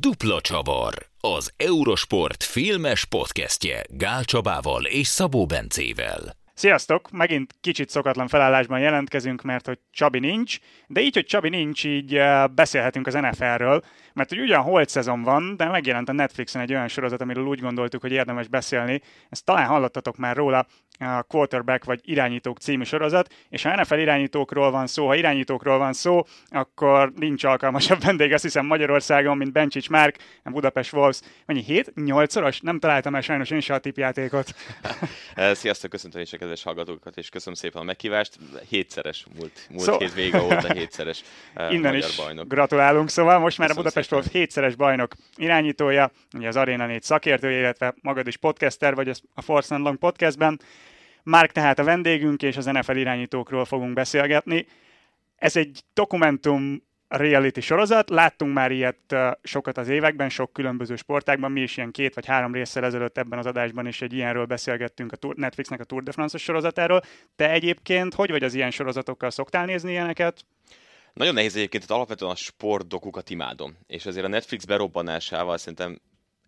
Dupla Csavar, az Eurosport filmes podcastje Gál Csabával és Szabó Bencével. Sziasztok! Megint kicsit szokatlan felállásban jelentkezünk, mert hogy Csabi nincs, de így, hogy Csabi nincs, így eh, beszélhetünk az NFL-ről, mert hogy ugyan holt szezon van, de megjelent a Netflixen egy olyan sorozat, amiről úgy gondoltuk, hogy érdemes beszélni. Ezt talán hallottatok már róla, a Quarterback vagy Irányítók című sorozat, és ha NFL irányítókról van szó, ha irányítókról van szó, akkor nincs alkalmasabb vendég, azt hiszem Magyarországon, mint Bencsics Márk, Budapest Wolves. Mennyi, 7 8 szoros? Nem találtam el sajnos én se a tipjátékot. Sziasztok, köszöntöm is kedves hallgatókat, és köszönöm szépen a meghívást. Hétszeres múlt, múlt szó... hét vége óta hétszeres uh, Innen magyar is bajnok. gratulálunk, szóval most már köszönöm a Budapest Wolves hétszeres bajnok irányítója, ugye az Arena 4 szakértője, illetve magad is podcaster vagy a Force Long podcastben. Mark tehát a vendégünk, és az NFL irányítókról fogunk beszélgetni. Ez egy dokumentum reality sorozat, láttunk már ilyet sokat az években, sok különböző sportákban, mi is ilyen két vagy három résszel ezelőtt ebben az adásban is egy ilyenről beszélgettünk a Netflixnek a Tour de France sorozatáról. Te egyébként hogy vagy az ilyen sorozatokkal? Szoktál nézni ilyeneket? Nagyon nehéz egyébként, tehát alapvetően a sportdokukat imádom, és azért a Netflix berobbanásával szerintem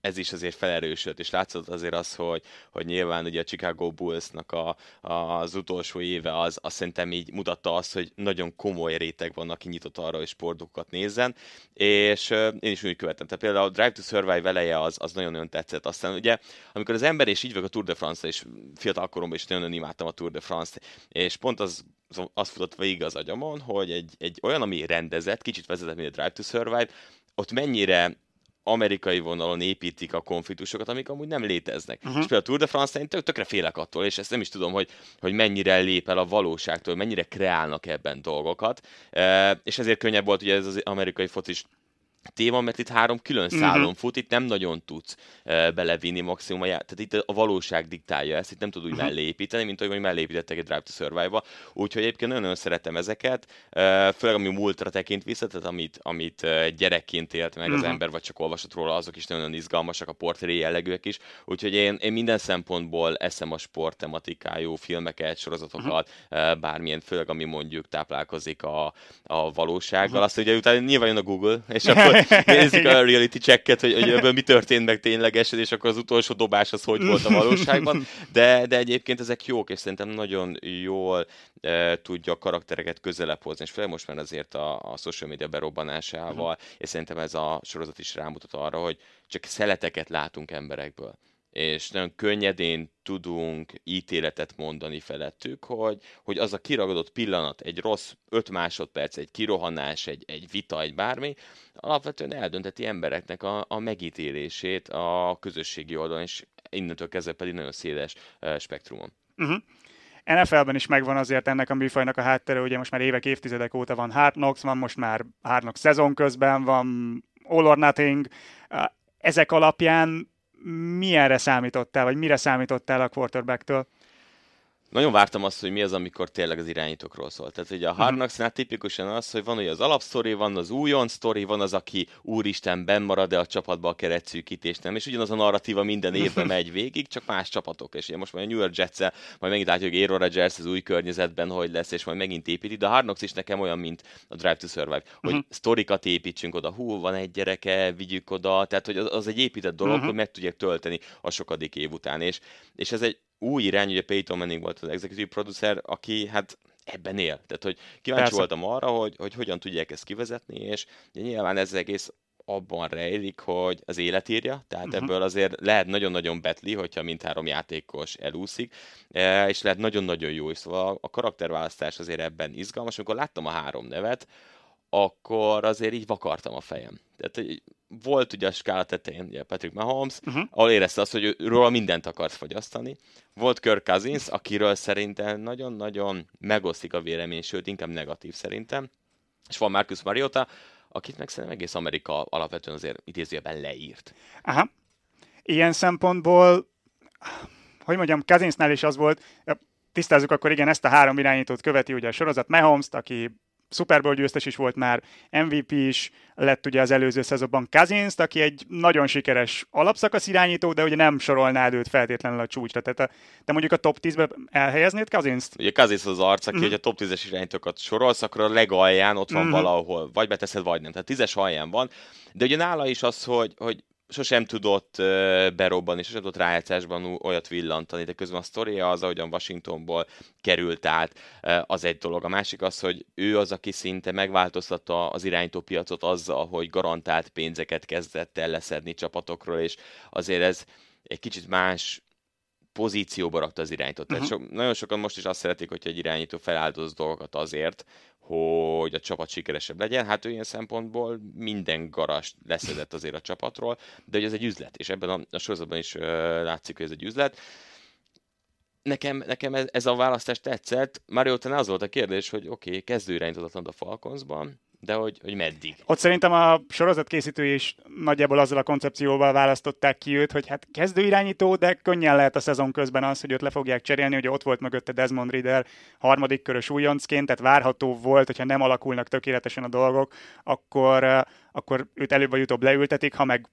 ez is azért felerősödött, és látszott azért az, hogy, hogy nyilván ugye a Chicago Bullsnak a, a, az utolsó éve az, azt szerintem így mutatta azt, hogy nagyon komoly réteg van, aki nyitott arra, hogy sportokat nézzen, és uh, én is úgy követem. Tehát például a Drive to Survive eleje az, az nagyon-nagyon tetszett. Aztán ugye, amikor az ember, és így vagyok a Tour de France-ra, és fiatal koromban is nagyon imádtam a Tour de France-t, és pont az az futott végig az agyamon, hogy egy, egy olyan, ami rendezett, kicsit vezetett, mint a Drive to Survive, ott mennyire amerikai vonalon építik a konfliktusokat, amik amúgy nem léteznek. Uh-huh. És például a Tour de France én tök, tökre félek attól, és ezt nem is tudom, hogy, hogy mennyire lép el a valóságtól, mennyire kreálnak ebben dolgokat. E, és ezért könnyebb volt ugye ez az amerikai focis téma, mert itt három külön mhm. szálon uh-huh. fut, itt nem nagyon tudsz uh, belevinni maximum a Tehát itt a valóság diktálja ezt, itt nem tud úgy uh-huh. mellé építeni, mint ahogy mellé építettek egy Drive to Survive-ba. Úgyhogy egyébként nagyon-nagyon szeretem ezeket, uh, főleg ami múltra tekint vissza, tehát amit, amit uh, gyerekként élt meg uh-huh. az ember, vagy csak olvasott róla, azok is nagyon izgalmasak, a portré jellegűek is. Úgyhogy én, én minden szempontból eszem a sport tematikájú filmeket, sorozatokat, uh-huh. uh, bármilyen, főleg ami mondjuk táplálkozik a, a valósággal. Uh-huh. Azt ugye utána nyilván jön a Google, és akkor nézzük a reality checket, hogy, hogy ebből mi történt meg ténylegesen, és akkor az utolsó dobás az hogy volt a valóságban. De, de egyébként ezek jók, és szerintem nagyon jól e, tudja a karaktereket közelebb hozni, és főleg most már azért a, a social media berobbanásával, uh-huh. és szerintem ez a sorozat is rámutat arra, hogy csak szeleteket látunk emberekből és nagyon könnyedén tudunk ítéletet mondani felettük, hogy, hogy az a kiragadott pillanat, egy rossz 5 másodperc, egy kirohanás, egy, egy vita, egy bármi, alapvetően eldönteti embereknek a, a megítélését a közösségi oldalon, és innentől kezdve pedig nagyon széles uh, spektrumon. Uh-huh. NFL-ben is megvan azért ennek a műfajnak a háttere, ugye most már évek, évtizedek óta van Hard Knocks, van most már Hard Knocks szezon közben, van All or Nothing. Ezek alapján milyenre számítottál, vagy mire számítottál a quarterbacktől? Nagyon vártam azt, hogy mi az, amikor tényleg az irányítókról szól. Tehát ugye a mhm. Hard Knocks-nál tipikusan az, hogy van ugye az alapsztori, van az újon sztori, van az, aki úristen benn marad, de a csapatba a keretszűkítés nem. És ugyanaz a narratíva minden évben megy végig, csak más csapatok. És ugye most majd a New York jets majd megint látjuk, hogy Aaron Rodgers az új környezetben hogy lesz, és majd megint építi. De a Hard Knocks is nekem olyan, mint a Drive to Survive, hogy uh-huh. sztorikat építsünk oda, hú, van egy gyereke, vigyük oda, tehát hogy az, az egy épített dolog, uh-huh. hogy meg tudják tölteni a sokadik év után. És, és ez egy új irány, ugye Peyton Manning volt az executive producer, aki hát ebben él. Tehát, hogy kíváncsi Persze. voltam arra, hogy, hogy hogyan tudják ezt kivezetni, és ugye nyilván ez egész abban rejlik, hogy az élet írja, tehát uh-huh. ebből azért lehet nagyon-nagyon betli, hogyha mindhárom játékos elúszik, e, és lehet nagyon-nagyon jó is. Szóval a karakterválasztás azért ebben izgalmas. Amikor láttam a három nevet, akkor azért így vakartam a fejem. Tehát volt ugye a skála tetején ugye Patrick Mahomes, uh-huh. ahol érezte azt, hogy róla mindent akart fogyasztani. Volt Kirk Cousins, akiről szerintem nagyon-nagyon megosztik a vélemény, sőt inkább negatív szerintem. És van Marcus Mariota, akit meg szerintem egész Amerika alapvetően azért idézőjelben leírt. Aha. Ilyen szempontból, hogy mondjam, Cousinsnál is az volt, tisztázzuk akkor igen, ezt a három irányítót követi ugye a sorozat Mahomes-t, aki Super Bowl győztes is volt már, MVP is lett ugye az előző szezonban Cousins, aki egy nagyon sikeres alapszakasz irányító, de ugye nem sorolnád őt feltétlenül a csúcsra. Tehát a, te mondjuk a top 10-be elhelyeznéd Cousins-t? Ugye Cousins az arc, aki mm. a top 10-es irányítókat sorolsz, akkor a legalján ott van mm. valahol, vagy beteszed, vagy nem. Tehát 10-es alján van, de ugye nála is az, hogy, hogy sosem tudott berobbanni, sosem tudott rájátszásban olyat villantani, de közben a sztoria az, ahogyan Washingtonból került át, az egy dolog. A másik az, hogy ő az, aki szinte megváltoztatta az irányító piacot azzal, hogy garantált pénzeket kezdett el leszedni csapatokról, és azért ez egy kicsit más pozícióba rakta az irányítót. Uh-huh. Tehát mhm. so, nagyon sokan most is azt szeretik, hogy egy irányító feláldoz dolgokat azért, hogy a csapat sikeresebb legyen. Hát ő ilyen szempontból minden garast leszedett azért a csapatról, de hogy ez egy üzlet, és ebben a, a sorozatban is uh, látszik, hogy ez egy üzlet. Nekem, nekem ez, ez a választás tetszett. Már utána az volt a kérdés, hogy oké, okay, kezdő irányított a Falconsban, de hogy, hogy meddig. Ott szerintem a sorozat készítői is nagyjából azzal a koncepcióval választották ki őt, hogy hát kezdő irányító, de könnyen lehet a szezon közben az, hogy őt le fogják cserélni, hogy ott volt mögötte Desmond Riddle harmadik körös újoncként, tehát várható volt, hogyha nem alakulnak tökéletesen a dolgok, akkor, eh, akkor őt előbb vagy utóbb leültetik, ha meg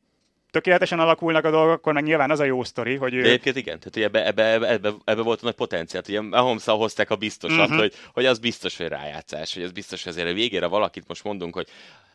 tökéletesen alakulnak a dolgok, akkor meg nyilván az a jó sztori, hogy ő... De egyébként igen, tehát ebbe, ebbe, ebbe, ebbe, ebbe volt a nagy potenciál. Ugye mahomes hozták a biztosat, uh-huh. hogy, hogy az biztos, hogy rájátszás, hogy az biztos, hogy azért a végére valakit most mondunk, hogy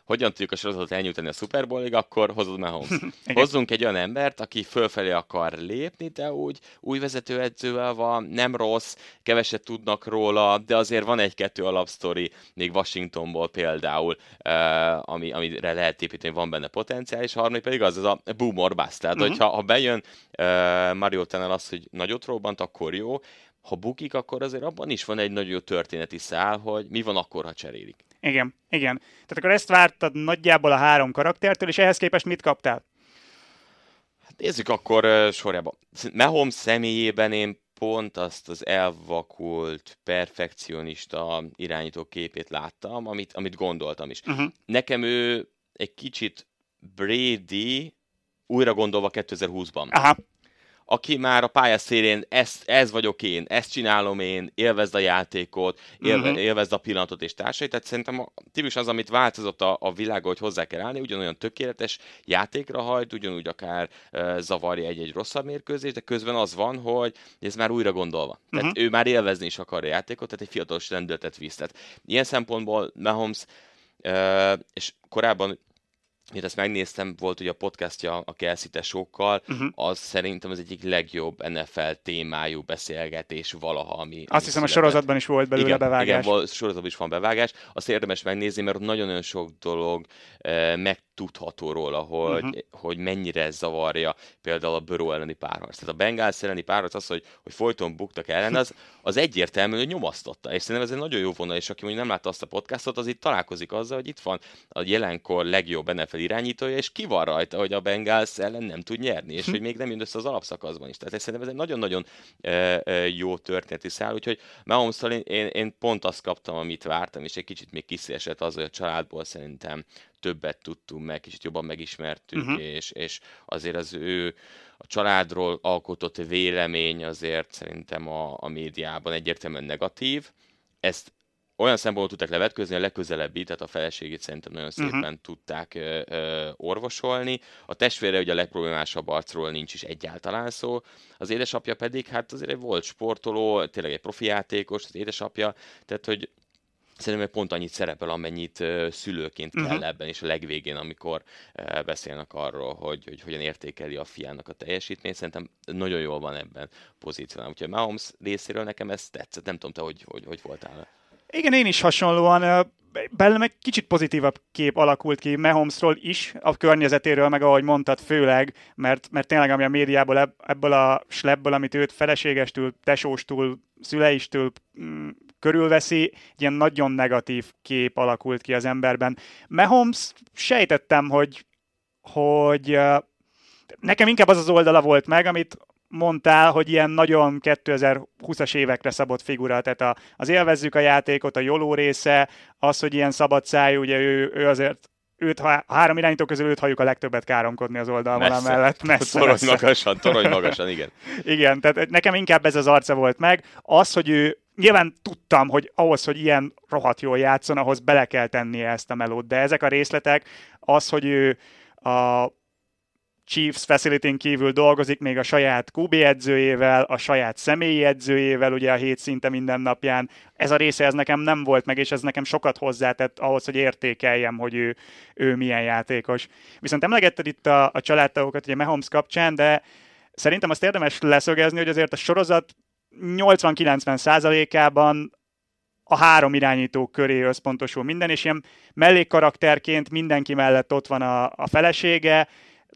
hogyan tudjuk a sorozatot elnyújtani a Super Bowl-ig, akkor hozod Mahomes. Hozzunk egy olyan embert, aki fölfelé akar lépni, de úgy új vezetőedzővel van, nem rossz, keveset tudnak róla, de azért van egy-kettő alapsztori, még Washingtonból például, uh, ami, amire lehet építeni, van benne potenciál, és harmadik pedig az, az a boom or bust. Tehát, uh-huh. hogyha ha bejön uh, Mario Tennel az, hogy nagyot robbant, akkor jó, ha bukik, akkor azért abban is van egy nagyon jó történeti szál, hogy mi van akkor, ha cserélik. Igen, igen. Tehát akkor ezt vártad nagyjából a három karaktertől, és ehhez képest mit kaptál? Hát nézzük akkor uh, sorjában. Mahomes személyében én pont azt az elvakult, perfekcionista irányító képét láttam, amit, amit gondoltam is. Uh-huh. Nekem ő egy kicsit Brady újra gondolva 2020-ban. Aha aki már a pályaszélén ez, ez vagyok én, ezt csinálom én, élvezd a játékot, élve, uh-huh. élvezd a pillanatot és társai. Tehát szerintem a, típus az, amit változott a, a világ, hogy hozzá kell állni, ugyanolyan tökéletes játékra hajt, ugyanúgy akár uh, zavarja egy-egy rosszabb mérkőzés, de közben az van, hogy ez már újra gondolva. Tehát uh-huh. ő már élvezni is akar a játékot, tehát egy fiatalos rendületet visz. Tehát ilyen szempontból Mahomes uh, és korábban Miért ezt megnéztem, volt ugye a podcastja a Kelsey tesókkal, uh-huh. az szerintem az egyik legjobb NFL témájú beszélgetés valaha, ami... Azt hiszem született. a sorozatban is volt belőle igen, bevágás. Igen, sorozatban is van bevágás. Azt érdemes megnézni, mert nagyon-nagyon sok dolog eh, meg tudható róla, hogy, uh-huh. hogy mennyire zavarja például a Burrow elleni párharc. Tehát a Bengals elleni párharc az, hogy, hogy folyton buktak ellen, az, az egyértelmű, hogy nyomasztotta. És szerintem ez egy nagyon jó vonal, és aki mondjuk nem látta azt a podcastot, az itt találkozik azzal, hogy itt van a jelenkor legjobb NFL irányítója, és ki van rajta, hogy a Bengals ellen nem tud nyerni, és hm. hogy még nem jön össze az alapszakaszban is. Tehát szerintem ez egy nagyon-nagyon jó történeti szál, úgyhogy mahomes én, én, én pont azt kaptam, amit vártam, és egy kicsit még kiszélesett az, hogy a családból szerintem többet tudtunk meg, kicsit jobban megismertük, uh-huh. és, és azért az ő a családról alkotott vélemény azért szerintem a, a médiában egyértelműen negatív. Ezt olyan szempontból tudták levetközni, a legközelebbi, tehát a feleségét szerintem nagyon szépen uh-huh. tudták ö, ö, orvosolni. A testvére ugye a legproblémásabb arcról nincs is egyáltalán szó. Az édesapja pedig, hát azért egy volt sportoló, tényleg egy profi játékos, az édesapja, tehát hogy Szerintem pont annyit szerepel, amennyit szülőként kell uh-huh. ebben, és a legvégén, amikor beszélnek arról, hogy, hogy hogyan értékeli a fiának a teljesítményt, szerintem nagyon jól van ebben pozícionálva. Úgyhogy Mahomes részéről nekem ez tetszett, nem tudom te, hogy, hogy, hogy voltál. Igen, én is hasonlóan bennem egy kicsit pozitívabb kép alakult ki Mahomesról is, a környezetéről, meg ahogy mondtad, főleg, mert, mert tényleg ami a médiából ebből a slebből, amit őt feleségestül, tesóstól, szüleistől mm, körülveszi, egy ilyen nagyon negatív kép alakult ki az emberben. Mahomes sejtettem, hogy, hogy nekem inkább az az oldala volt meg, amit mondtál, hogy ilyen nagyon 2020-as évekre szabott figura, tehát a, az élvezzük a játékot, a jóló része, az, hogy ilyen szabad szájú, ugye ő, ő azért őt, ha három irányító közül őt halljuk a legtöbbet káromkodni az oldalon mellett. Messze, torony messze. magasan, torony magasan, igen. igen, tehát nekem inkább ez az arca volt meg. Az, hogy ő nyilván tudtam, hogy ahhoz, hogy ilyen rohadt jól játszon, ahhoz bele kell tennie ezt a melót, de ezek a részletek, az, hogy ő a Chiefs facility kívül dolgozik még a saját QB edzőjével, a saját személyi edzőjével, ugye a hét szinte minden napján. Ez a része ez nekem nem volt meg, és ez nekem sokat hozzátett ahhoz, hogy értékeljem, hogy ő, ő milyen játékos. Viszont emlegetted itt a, a családtagokat ugye Mahomes kapcsán, de szerintem azt érdemes leszögezni, hogy azért a sorozat 80-90 százalékában a három irányító köré összpontosul minden, és ilyen mellékkarakterként mindenki mellett ott van a, a felesége,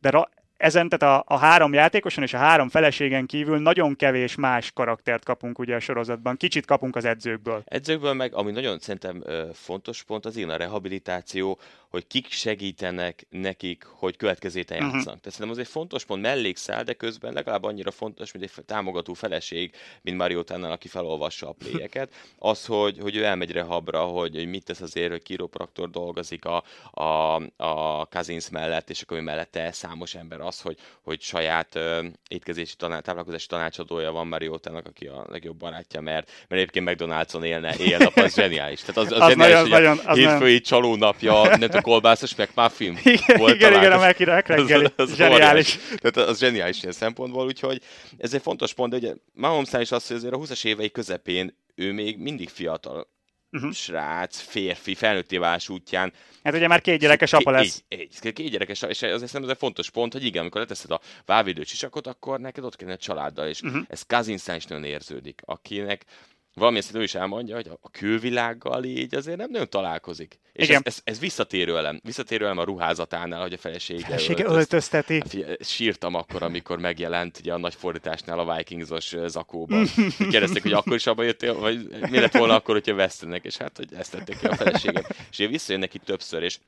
de ra- ezen, tehát a, a három játékoson és a három feleségen kívül nagyon kevés más karaktert kapunk ugye a sorozatban. Kicsit kapunk az edzőkből. Edzőkből meg, ami nagyon szerintem fontos pont, az igen a rehabilitáció, hogy kik segítenek nekik, hogy következő héten uh-huh. játszanak. Tehát szerintem az egy fontos pont, mellékszál, de közben legalább annyira fontos, mint egy támogató feleség, mint Mariotánál, aki felolvassa a pléjeket. Az, hogy, hogy ő elmegy rehabra, hogy, hogy mit tesz azért, hogy kiropraktor dolgozik a, a, a Kazins mellett, és akkor mellette számos ember az, hogy, hogy saját uh, étkezési taná, táplálkozási tanácsadója van Mariotának, aki a legjobb barátja, mert, mert egyébként McDonald's-on élne éjjel-nap, az zseniális. Tehát az, az, az zseniális, nagyon, hogy nagyon, a hétfői csalónapja, nem kolbászos McMuffin igen, volt igen, igen, a Mackey reggeli. Az, az zseniális. Tehát az zseniális ilyen szempontból, úgyhogy ez egy fontos pont, de ugye Mahomesnál is az, hogy azért a 20-as évei közepén ő még mindig fiatal uh-huh. srác, férfi, felnőtté válás útján. Hát ugye már két gyerekes apa lesz. Egy, egy, két gyerekes, és azért szerintem ez egy fontos pont, hogy igen, amikor leteszed a vávédő csisakot, akkor neked ott kellene a családdal, és uh-huh. ez Kazinszán is nagyon érződik, akinek valamilyen szintű is elmondja, hogy a külvilággal így azért nem nagyon találkozik. És Igen. Ez, ez, ez visszatérő elem. Visszatérő elem a ruházatánál, hogy a felesége, felesége öltözteti. Hát, sírtam akkor, amikor megjelent ugye a nagy fordításnál a Vikingsos zakóban. Kérdezték, hogy akkor is abban jöttél, vagy mi lett volna akkor, hogyha vesztenek, és hát, hogy ezt tették ki a feleségem. És én visszajönnek itt többször, és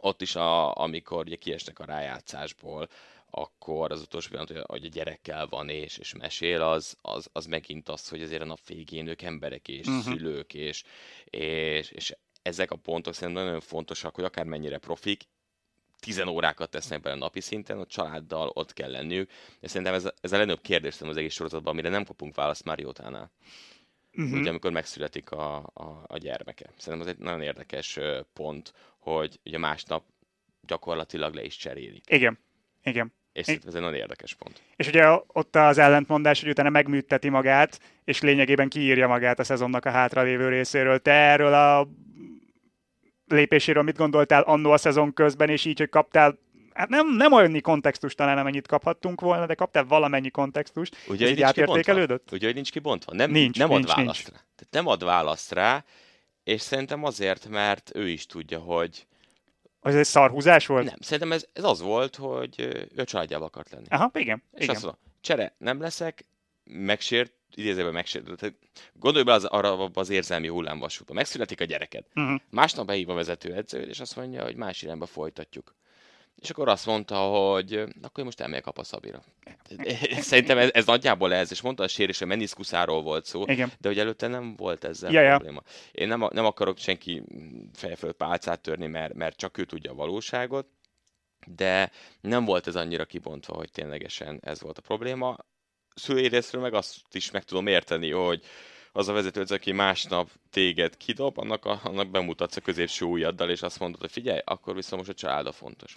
ott is, a, amikor ugye kiesnek a rájátszásból, akkor az utolsó pillanat, hogy a gyerekkel van és, és mesél, az, az, az megint az, hogy azért a nap végén ők emberek és uh-huh. szülők, és, és, és ezek a pontok szerintem nagyon fontosak, hogy akármennyire profik, 10 órákat tesznek bele napi szinten, a családdal ott kell lenniük, és szerintem ez, ez a legnagyobb kérdés az egész sorozatban, amire nem kapunk választ Mariotánál. Uh-huh. Ugye, amikor megszületik a, a, a gyermeke. Szerintem ez egy nagyon érdekes pont, hogy ugye másnap gyakorlatilag le is cserélik. Igen. Igen. És ez egy nagyon érdekes pont. És ugye ott az ellentmondás, hogy utána megműteti magát, és lényegében kiírja magát a szezonnak a hátralévő részéről. Te erről a lépéséről mit gondoltál annó a szezon közben, és így, hogy kaptál hát nem, nem olyan kontextust talán, amennyit kaphattunk volna, de kaptál valamennyi kontextust, Ugye, így átértékelődött? Ugye, hogy nincs kibontva? Nem, nincs, nem nincs, ad választ nincs. rá. Tehát nem ad választ rá, és szerintem azért, mert ő is tudja, hogy az egy szarhúzás volt? Nem, szerintem ez, ez az volt, hogy ő családjával akart lenni. Aha, igen. És igen. azt mondta, csere, nem leszek, megsért, idézőben megsért. Gondolj be az, arra az érzelmi hullámvasútba. Megszületik a gyereked. Uh-huh. Másnap behív a vezetőedző, és azt mondja, hogy más irányba folytatjuk. És akkor azt mondta, hogy akkor én most elmegyek apa Szabira. Szerintem ez, ez nagyjából ez, és mondta a sérés, hogy meniszkuszáról volt szó, Igen. de hogy előtte nem volt ezzel ja, probléma. Én nem, nem akarok senki fejföld pálcát törni, mert, mert csak ő tudja a valóságot, de nem volt ez annyira kibontva, hogy ténylegesen ez volt a probléma. Szülői részről meg azt is meg tudom érteni, hogy az a vezető, aki másnap téged kidob, annak, a, annak bemutatsz a középső ujjaddal, és azt mondod, hogy figyelj, akkor viszont most a család a fontos.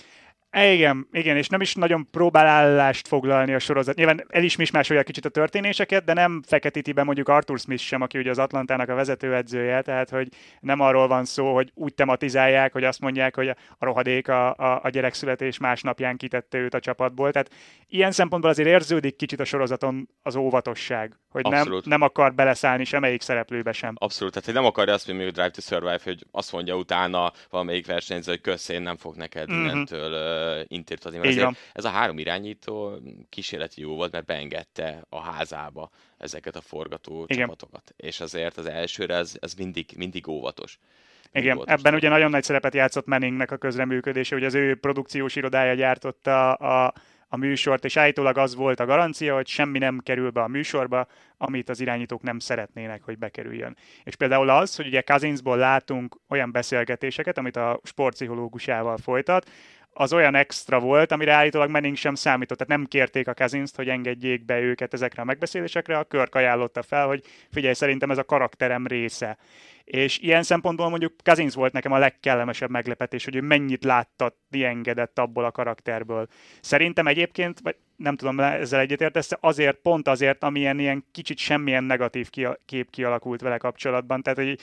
Igen, igen, és nem is nagyon próbál állást foglalni a sorozat. Nyilván el is mismásolja kicsit a történéseket, de nem feketíti be mondjuk Arthur Smith sem, aki ugye az Atlantának a vezetőedzője, tehát hogy nem arról van szó, hogy úgy tematizálják, hogy azt mondják, hogy a rohadék a, a, a gyerekszületés másnapján kitette őt a csapatból. Tehát ilyen szempontból azért érződik kicsit a sorozaton az óvatosság, hogy nem, nem akar beleszállni semmelyik szereplőbe sem. Abszolút, tehát hogy nem akarja azt, hogy Drive to Survive, hogy azt mondja utána valamelyik versenyző, hogy kösz, én nem fog neked mm-hmm. innentől Adni. Mert ez a három irányító kísérleti jó volt, mert beengedte a házába ezeket a forgató Igen. csapatokat. És azért az elsőre ez, ez mindig, mindig óvatos. Igen, óvatos ebben ugye nagyon nagy szerepet játszott Manningnek a közreműködése, hogy az ő produkciós irodája gyártotta a, a műsort, és állítólag az volt a garancia, hogy semmi nem kerül be a műsorba, amit az irányítók nem szeretnének, hogy bekerüljön. És például az, hogy ugye Kazinsból látunk olyan beszélgetéseket, amit a sportpszichológusával folytat, az olyan extra volt, amire állítólag Manning sem számított. Tehát nem kérték a cousins hogy engedjék be őket ezekre a megbeszélésekre. A Körk ajánlotta fel, hogy figyelj, szerintem ez a karakterem része. És ilyen szempontból mondjuk Cousins volt nekem a legkellemesebb meglepetés, hogy ő mennyit látta, engedett abból a karakterből. Szerintem egyébként, vagy nem tudom, ezzel egyetértesz, azért, pont azért, amilyen ilyen kicsit semmilyen negatív kép kialakult vele kapcsolatban. Tehát, hogy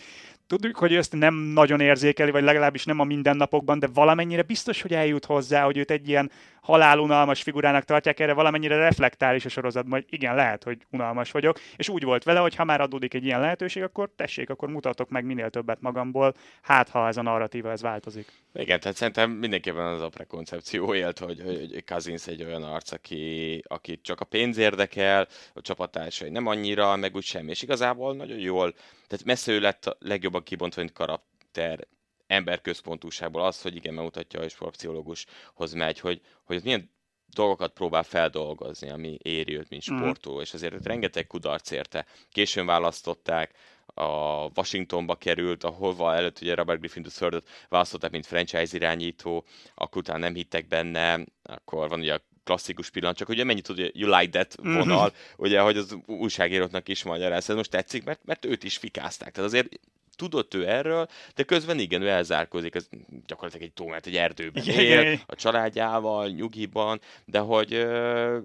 tudjuk, hogy ezt nem nagyon érzékeli, vagy legalábbis nem a mindennapokban, de valamennyire biztos, hogy eljut hozzá, hogy őt egy ilyen halálunalmas figurának tartják, erre valamennyire reflektál is a sorozatban, hogy igen, lehet, hogy unalmas vagyok, és úgy volt vele, hogy ha már adódik egy ilyen lehetőség, akkor tessék, akkor mutatok meg minél többet magamból, hát ha ez a narratíva ez változik. Igen, tehát szerintem mindenképpen az a prekoncepció élt, hogy, hogy Kazinsz egy olyan arc, aki, aki csak a pénz érdekel, a csapattársai nem annyira, meg úgy semmi. És igazából nagyon jól, tehát messze ő lett a legjobban kibontva, mint karakter emberközpontúságból az, hogy igen, megmutatja, hogy sportpszichológushoz megy, hogy, hogy milyen dolgokat próbál feldolgozni, ami éri őt, mint mhm. sportoló, mm. és azért rengeteg kudarc érte. Későn választották, a Washingtonba került, ahova előtt ugye Robert Griffin III választották, mint franchise irányító, akkor utána nem hittek benne, akkor van ugye a klasszikus pillanat, csak ugye mennyit tud, you like that mhm. vonal, mm-hmm. ugye, hogy az újságíróknak is magyaráz, ez most tetszik, mert, mert őt is fikázták. Tehát azért tudott ő erről, de közben igen, ő elzárkozik, ez gyakorlatilag egy tó, mert egy erdőben él, a családjával, nyugiban, de hogy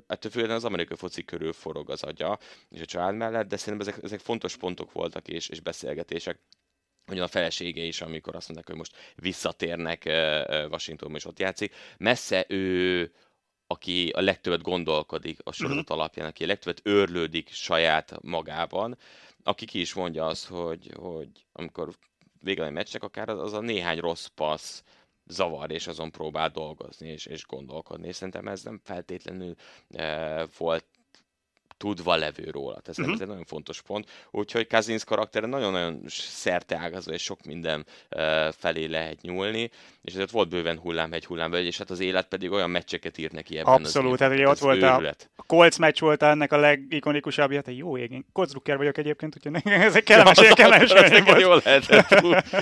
ettől függően az amerikai foci körül forog az agya, és a család mellett, de szerintem ezek, ezek fontos pontok voltak és, és beszélgetések ugyan a felesége is, amikor azt mondták, hogy most visszatérnek Washingtonba, és ott játszik. Messze ő aki a legtöbbet gondolkodik a sorozat uh-huh. alapján, aki a legtöbbet őrlődik saját magában, aki ki is mondja azt, hogy, hogy amikor vége egy meccsnek, akár az, az a néhány rossz passz zavar, és azon próbál dolgozni és, és gondolkodni. És szerintem ez nem feltétlenül e, volt tudva levő róla. Ez, uh-huh. ez egy nagyon fontos pont. Úgyhogy Kazinsz karaktere nagyon-nagyon szerteágazó, és sok minden uh, felé lehet nyúlni, és ezért volt bőven hullám, egy hullám, és hát az élet pedig olyan meccseket ír neki ebben Abszolút, tehát ugye ott volt a, a Colts meccs volt ennek a legikonikusabb, hát jó ég, én Kocrucker vagyok egyébként, úgyhogy ezek kellemes, ja, kellemes, az. Jól lehetett.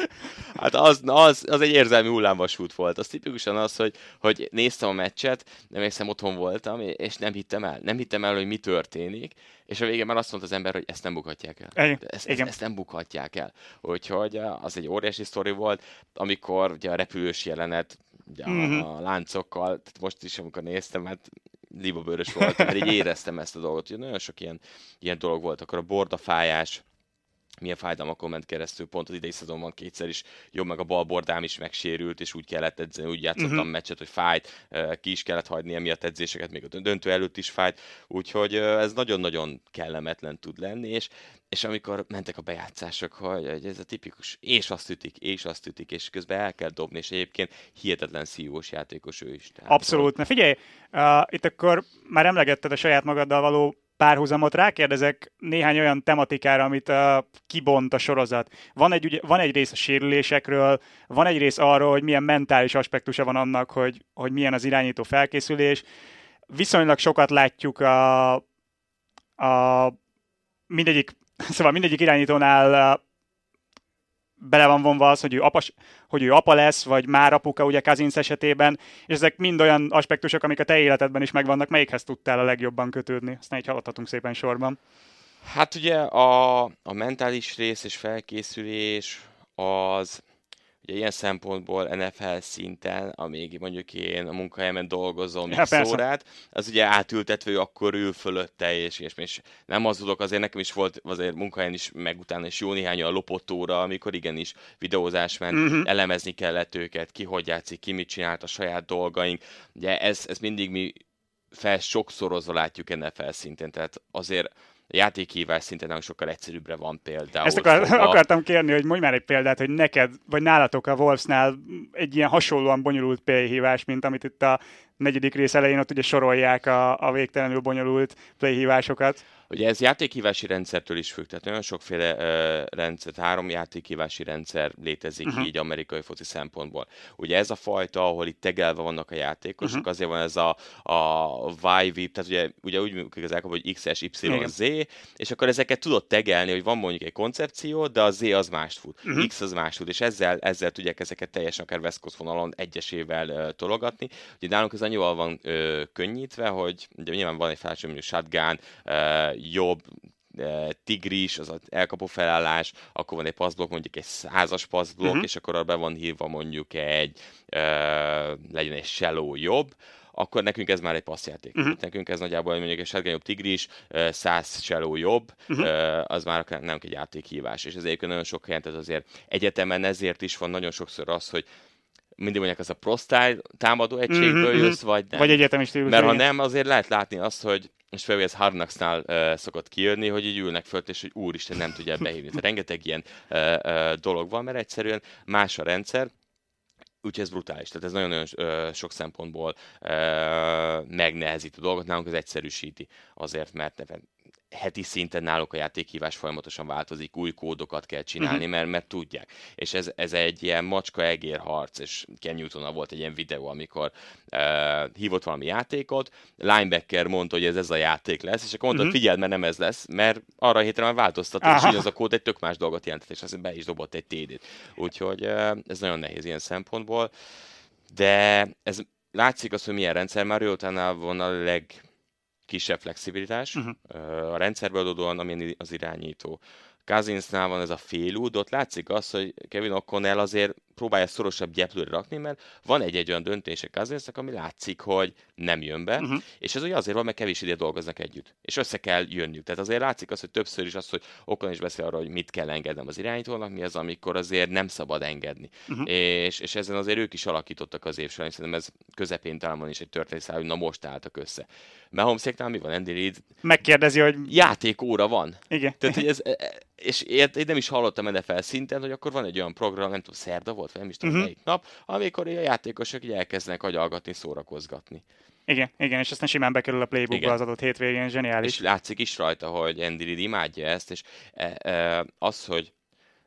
hát az, az, az, egy érzelmi hullámvasút volt. Az tipikusan az, hogy, hogy néztem a meccset, nem emlékszem, otthon voltam, és nem hittem el. Nem hittem el, hogy mi történt történik, és a végén már azt mondta az ember, hogy ezt nem bukhatják el. Igen. Ezt, ezt, ezt nem bukhatják el. Úgyhogy az egy óriási sztori volt, amikor ugye a repülős jelenet, ugye mm-hmm. a, a láncokkal, tehát most is, amikor néztem, hát libabőrös volt, mert így éreztem ezt a dolgot. hogy nagyon sok ilyen, ilyen dolog volt. Akkor a bordafájás, milyen fájdalmakon ment keresztül, pont az idei szezonban kétszer is jobb, meg a balbordám is megsérült, és úgy kellett edzeni, úgy játszottam uh-huh. meccset, hogy fájt, ki is kellett hagyni emiatt edzéseket, még a döntő előtt is fájt, úgyhogy ez nagyon-nagyon kellemetlen tud lenni, és, és amikor mentek a bejátszások, hogy ez a tipikus, és azt ütik, és azt ütik, és közben el kell dobni, és egyébként hihetetlen szívós játékos ő is. Tehát, Abszolút. Na figyelj, uh, itt akkor már emlegetted a saját magaddal való párhuzamot, rákérdezek néhány olyan tematikára, amit uh, kibont a sorozat. Van egy, ugye, van egy rész a sérülésekről, van egy rész arról, hogy milyen mentális aspektusa van annak, hogy, hogy milyen az irányító felkészülés. Viszonylag sokat látjuk a, a mindegyik, szóval mindegyik irányítónál bele van vonva az, hogy ő, apa, hogy ő apa lesz, vagy már apuka, ugye Kazinsz esetében, és ezek mind olyan aspektusok, amik a te életedben is megvannak, melyikhez tudtál a legjobban kötődni? Aztán így haladhatunk szépen sorban. Hát ugye a, a mentális rész és felkészülés az Ugye ilyen szempontból NFL szinten, amíg mondjuk én a munkahelyemen dolgozom ja, x órát, az ugye átültetve, akkor ül fölötte, és, és, és nem az tudok, azért nekem is volt azért munkahelyen is, meg utána is jó néhány a lopott óra, amikor igenis videózás ment, uh-huh. elemezni kellett őket, ki hogy játszik, ki mit csinált, a saját dolgaink. Ugye ez, ez mindig mi fel sokszorozva látjuk NFL szinten, tehát azért játékhívás szinten nagyon sokkal egyszerűbbre van például. Ezt akar, szóval... akartam kérni, hogy mondj már egy példát, hogy neked, vagy nálatok a Wolvesnál egy ilyen hasonlóan bonyolult playhívás, mint amit itt a negyedik rész elején ott ugye sorolják a, a végtelenül bonyolult playhívásokat. Ugye ez játékhívási rendszertől is függ, tehát nagyon sokféle uh, rendszer, három játékhívási rendszer létezik uh-huh. így amerikai foci szempontból. Ugye ez a fajta, ahol itt tegelve vannak a játékosok, uh-huh. azért van ez a, a YVIP, tehát ugye, ugye úgy működik az elkap, hogy XS, Z, és akkor ezeket tudod tegelni, hogy van mondjuk egy koncepció, de a Z az mást fut, uh-huh. X az mást fut, és ezzel, ezzel tudják ezeket teljesen akár West Coast vonalon egyesével uh, tologatni. Ugye nálunk ez annyival van uh, könnyítve, hogy ugye nyilván van egy felső mondjuk shotgun, uh, jobb, tigris, az elkapó felállás, akkor van egy passzblokk, mondjuk egy százas passzblokk, uh-huh. és akkor arra be van hívva mondjuk egy, uh, legyen egy shallow jobb, akkor nekünk ez már egy passzjáték. Uh-huh. Nekünk ez nagyjából mondjuk egy shotgun jobb tigris, 100 shallow jobb, uh-huh. az már nem egy játékhívás. És ez egyébként nagyon sok helyen, tehát azért egyetemen ezért is van nagyon sokszor az, hogy mindig mondják, az a prostyle támadó egységből uh-huh, jössz, vagy nem. Vagy egyetemi stílus. Mert ha nem, azért lehet látni azt, hogy és főleg ez Harnaxnál uh, szokott kijönni, hogy így ülnek föl, és hogy úristen, nem tudja behívni. Tehát rengeteg ilyen uh, uh, dolog van, mert egyszerűen más a rendszer, Úgyhogy ez brutális. Tehát ez nagyon-nagyon sok szempontból megnehezít a dolgot, nálunk az egyszerűsíti azért, mert heti szinten náluk a játékhívás folyamatosan változik, új kódokat kell csinálni, uh-huh. mert, mert tudják. És ez, ez egy ilyen macska-egér harc, és Ken newton volt egy ilyen videó, amikor uh, hívott valami játékot, linebacker mondta, hogy ez ez a játék lesz, és akkor mondta, uh-huh. figyeld, mert nem ez lesz, mert arra a hétre már változtat, és az a kód egy tök más dolgot jelentett, és azt be is dobott egy TD-t. Úgyhogy uh, ez nagyon nehéz ilyen szempontból, de ez látszik az, hogy milyen rendszer, már utánál van a leg kisebb flexibilitás uh-huh. a rendszerből adódóan, ami az irányító. Kazinsnál van ez a félút, ott látszik az, hogy Kevin O'Connell azért próbálja szorosabb gyeplőre rakni, mert van egy-egy olyan döntése Kazinsnak, ami látszik, hogy nem jön be, uh-huh. és ez ugye azért van, mert kevés ide dolgoznak együtt, és össze kell jönniük. Tehát azért látszik az, hogy többször is az, hogy O'Connell is beszél arról, hogy mit kell engednem az irányítónak, mi az, amikor azért nem szabad engedni. Uh-huh. És, és ezen azért ők is alakítottak az év során, szerintem ez közepén talán van is egy történet, hogy na most álltak össze. Mahomeséknál mi van? Andy Reid megkérdezi, hogy játékóra van. Igen. Tehát, hogy ez, és én nem is hallottam NFL szinten, hogy akkor van egy olyan program, nem tudom, szerda volt, vagy nem is tudom, uh-huh. melyik nap, amikor a játékosok így elkezdenek agyalgatni, szórakozgatni. Igen, igen, és aztán simán bekerül a playbookba igen. az adott hétvégén, zseniális. És látszik is rajta, hogy Andy Reid imádja ezt, és e, e, az, hogy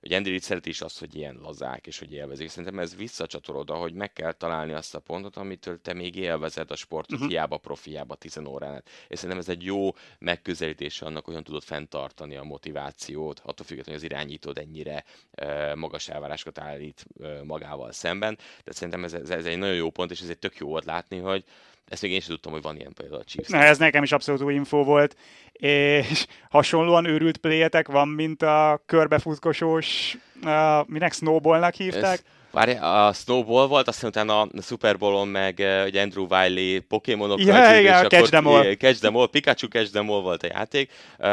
hogy Andy Reid szereti is azt, hogy ilyen lazák, és hogy élvezik. Szerintem ez visszacsatol oda, hogy meg kell találni azt a pontot, amitől te még élvezed a sportot, uh-huh. hiába profiába 10 órán. És szerintem ez egy jó megközelítés annak, hogyan tudod fenntartani a motivációt, attól függetlenül, hogy az irányítód ennyire uh, magas elvárásokat állít uh, magával szemben. De szerintem ez, ez, ez egy nagyon jó pont, és ez egy tök jó volt látni, hogy ezt még én sem tudtam, hogy van ilyen például a Chiefs. Ez nekem is abszolút új info volt, és hasonlóan őrült pléjetek van, mint a körbefutkosós, uh, minek snowballnak hívták? Ez... Várj, a Snowball volt, aztán utána a Super Bowl-on meg uh, Andrew Wiley Pokémonokkal ja, igen, a Catch them all. Catch them all, Pikachu Catch them all volt a játék. Uh,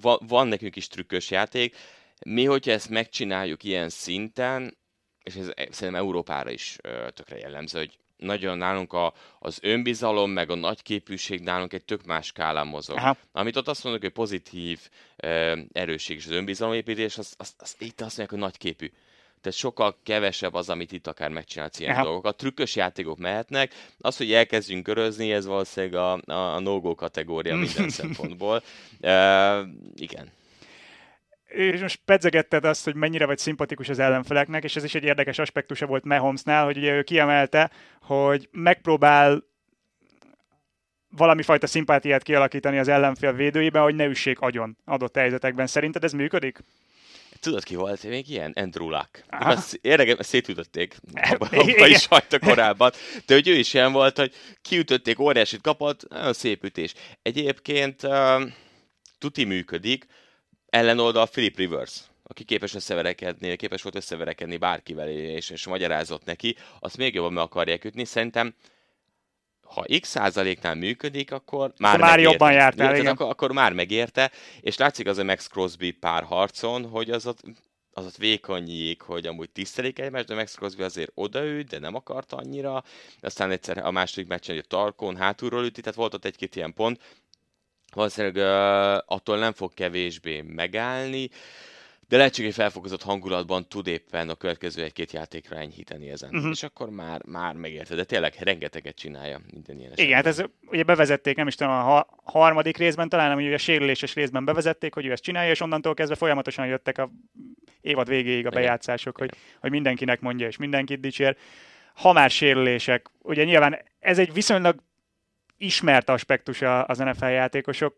van, van nekünk is trükkös játék. Mi, hogyha ezt megcsináljuk ilyen szinten, és ez szerintem Európára is uh, tökre jellemző, hogy nagyon nálunk a, az önbizalom, meg a nagyképűség nálunk egy tök más skálán mozog. Aha. Amit ott azt mondok, hogy pozitív uh, erősség és az önbizalomépítés, az, az, az, itt azt mondják, hogy nagyképű. Tehát sokkal kevesebb az, amit itt akár megcsinálsz ilyen Aha. dolgokat. Trükkös játékok mehetnek. Az, hogy elkezdjünk körözni, ez valószínűleg a, a, a no-go kategória minden szempontból. Uh, igen és most pedzegetted azt, hogy mennyire vagy szimpatikus az ellenfeleknek, és ez is egy érdekes aspektusa volt Mahomesnál, hogy ugye ő kiemelte, hogy megpróbál valami fajta szimpátiát kialakítani az ellenfél védőiben, hogy ne üssék agyon adott helyzetekben. Szerinted ez működik? Tudod ki volt? Még ilyen Andrew Luck. Érdekes, mert szétütötték abba, abba is hagyta korábban. De hogy ő is ilyen volt, hogy kiütötték, óriásit kapott, nagyon szép ütés. Egyébként uh, tuti működik, ellenoldal Philip Rivers, aki képes összeverekedni, képes volt összeverekedni bárkivel, és, és magyarázott neki, azt még jobban meg akarják ütni. Szerintem ha x százaléknál működik, akkor már, már jobban jártál, igen. Akkor, akkor, már megérte, és látszik az a Max Crosby pár harcon, hogy az ott, az ott vékonyék, hogy amúgy tisztelik egymást, de Max Crosby azért odaüt, de nem akart annyira. Aztán egyszer a második meccsen egy tarkon hátulról üti, tehát volt ott egy-két ilyen pont, valószínűleg uh, attól nem fog kevésbé megállni, de lehet csak egy felfokozott hangulatban tud éppen a következő egy-két játékra enyhíteni ezen. Uh-huh. És akkor már, már megérted, de tényleg rengeteget csinálja minden ilyen Igen, hát ez ugye bevezették, nem is tudom, a ha- harmadik részben talán, ami ugye a sérüléses részben bevezették, hogy ő ezt csinálja, és onnantól kezdve folyamatosan jöttek a évad végéig a Igen. bejátszások, hogy, hogy mindenkinek mondja, és mindenkit dicsér. Ha már sérülések, ugye nyilván ez egy viszonylag ismert aspektus a- az NFL játékosok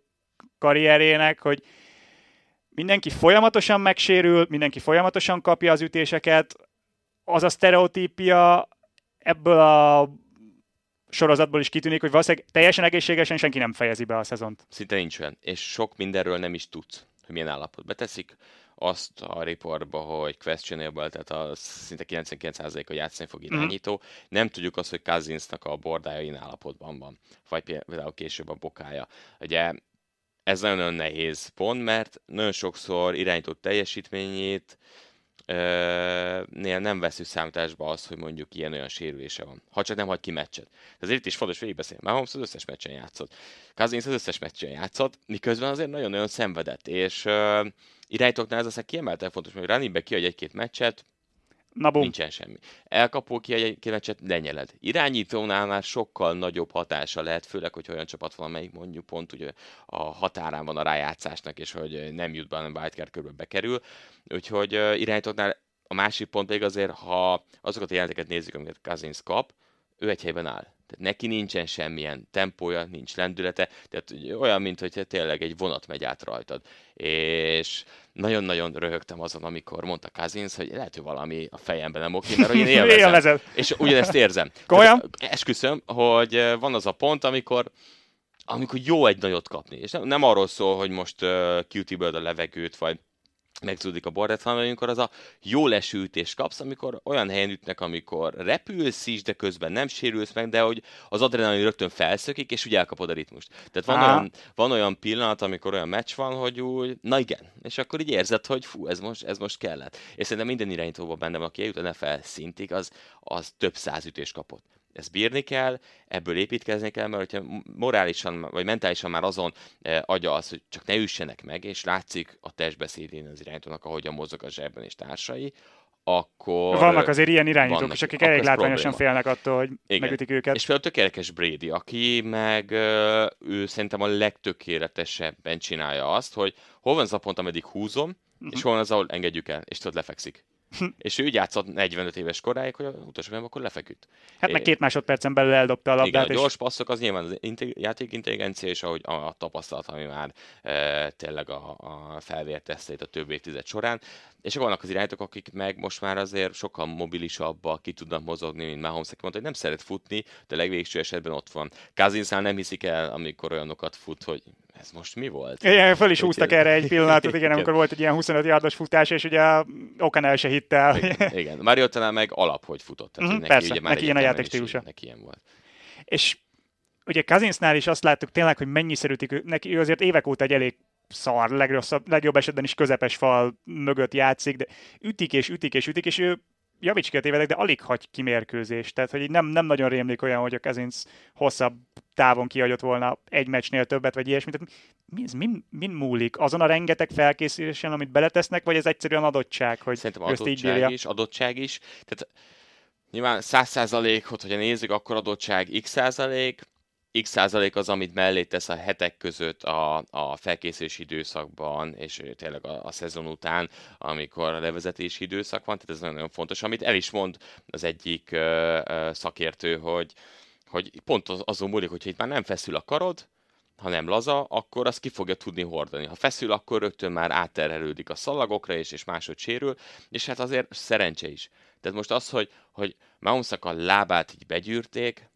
karrierjének, hogy mindenki folyamatosan megsérül, mindenki folyamatosan kapja az ütéseket, az a sztereotípia ebből a sorozatból is kitűnik, hogy valószínűleg teljesen egészségesen senki nem fejezi be a szezont. Szinte nincs olyan. És sok mindenről nem is tudsz, hogy milyen állapotba teszik. Azt a riportba, hogy questionable, tehát a szinte 99%-a játszani fog irányító. Nem tudjuk azt, hogy Cousinsnak a bordája ilyen állapotban van. Vagy például később a bokája. Ugye ez nagyon nehéz pont, mert nagyon sokszor irányított teljesítményét nél nem veszük számításba azt, hogy mondjuk ilyen-olyan sérülése van. Ha csak nem hagy ki meccset. Ezért itt is fontos végigbeszélni. Mahomes az összes meccsen játszott. Cousins az összes meccsen játszott, miközben azért nagyon-nagyon szenvedett, és ö, irányítóknál ez aztán kiemelten fontos, hogy running back kiadj egy-két meccset, Na bum. nincsen semmi. Elkapó ki lenyeled. Irányítónál már sokkal nagyobb hatása lehet, főleg, hogy olyan csapat van, amelyik mondjuk pont ugye a határán van a rájátszásnak, és hogy nem jut be, hanem wildcard körbe bekerül. Úgyhogy irányítóknál a másik pont pedig azért, ha azokat a jelenteket nézzük, amiket Cousins kap, ő egy helyben áll. Tehát neki nincsen semmilyen tempója, nincs lendülete, tehát olyan, mint hogy tényleg egy vonat megy át rajtad. És nagyon-nagyon röhögtem azon, amikor mondta Cousins, hogy lehet, hogy valami a fejemben nem oké, mert hogy én élvezem. Élvezed. És ugyanezt érzem. Komolyan? Esküszöm, hogy van az a pont, amikor amikor jó egy nagyot kapni. És nem, nem arról szól, hogy most uh, QT-ből a levegőt, vagy megzúdik a hanem amikor az a jó lesültés kapsz, amikor olyan helyen ütnek, amikor repülsz is, de közben nem sérülsz meg, de hogy az adrenalin rögtön felszökik, és úgy elkapod a ritmust. Tehát van, Á. olyan, van olyan pillanat, amikor olyan meccs van, hogy úgy, na igen, és akkor így érzed, hogy fú, ez most, ez most kellett. És szerintem minden irányítóban benne van, aki eljut a NFL szintig, az, az több száz ütés kapott. Ezt bírni kell, ebből építkezni kell, mert hogyha morálisan vagy mentálisan már azon eh, agya az, hogy csak ne üssenek meg, és látszik a testbeszédén az irányítónak, ahogyan mozog a zsebben és társai, akkor... Vannak azért ilyen irányítók vannak. is, akik elég látványosan probléma. félnek attól, hogy Igen. megütik őket. És például tökéletes Brady, aki meg ö, ő szerintem a legtökéletesebben csinálja azt, hogy hol van az a pont, ameddig húzom, Mhm. és hol van az, ahol engedjük el, és tudod, lefekszik. és ő játszott 45 éves koráig, hogy utolsó pillanatban akkor lefeküdt. Hát meg két másodpercen belül eldobta a Igen, labdát, a és gyors passzok az nyilván az inte- játékintelligencia és ahogy a, a tapasztalat, ami már e, tényleg a, a felvértesztét a több évtized során. És akkor vannak az irányítók, akik meg most már azért sokkal mobilisabbak, ki tudnak mozogni, mint Mahomes, aki mondta, hogy nem szeret futni, de legvégső esetben ott van. Cousinsnál nem hiszik el, amikor olyanokat fut, hogy ez most mi volt? Igen, föl is húztak erre egy pillanatot, igen, amikor volt egy ilyen 25 yardos futás, és ugye Okan el se hitte el. Igen, igen. Mariotánál meg alap, hogy futott. Tehát, Mhm, hogy persze, neki ilyen a egyetemen játékstílusa. is Neki ilyen volt. És ugye Kazinsnál is azt láttuk tényleg, hogy mennyiszer ütik neki, ő azért évek óta egy elég szar, legrosszabb, legjobb esetben is közepes fal mögött játszik, de ütik és ütik és ütik, és ő javíts ki a tévedek, de alig hagy kimérkőzést. Tehát, hogy így nem, nem nagyon rémlik olyan, hogy a Kazins hosszabb távon kiadott volna egy meccsnél többet, vagy ilyesmit. Tehát Mi, ez min, min múlik? Azon a rengeteg felkészülésen, amit beletesznek, vagy ez egyszerűen adottság, hogy Szerintem ezt így adottság bírja? is, adottság is. Tehát nyilván 100 százalékot, hogyha nézzük, akkor adottság x százalék, x százalék az, amit mellé tesz a hetek között a, a felkészülési időszakban, és tényleg a, a szezon után, amikor a levezetési időszak van, tehát ez nagyon fontos, amit el is mond az egyik ö, ö, szakértő, hogy, hogy pont az, azon múlik, hogyha itt már nem feszül a karod, ha nem laza, akkor azt ki fogja tudni hordani. Ha feszül, akkor rögtön már átterhelődik a szalagokra, és, és máshogy sérül, és hát azért szerencse is. Tehát most az, hogy, hogy Mahomesnak a lábát így begyűrték,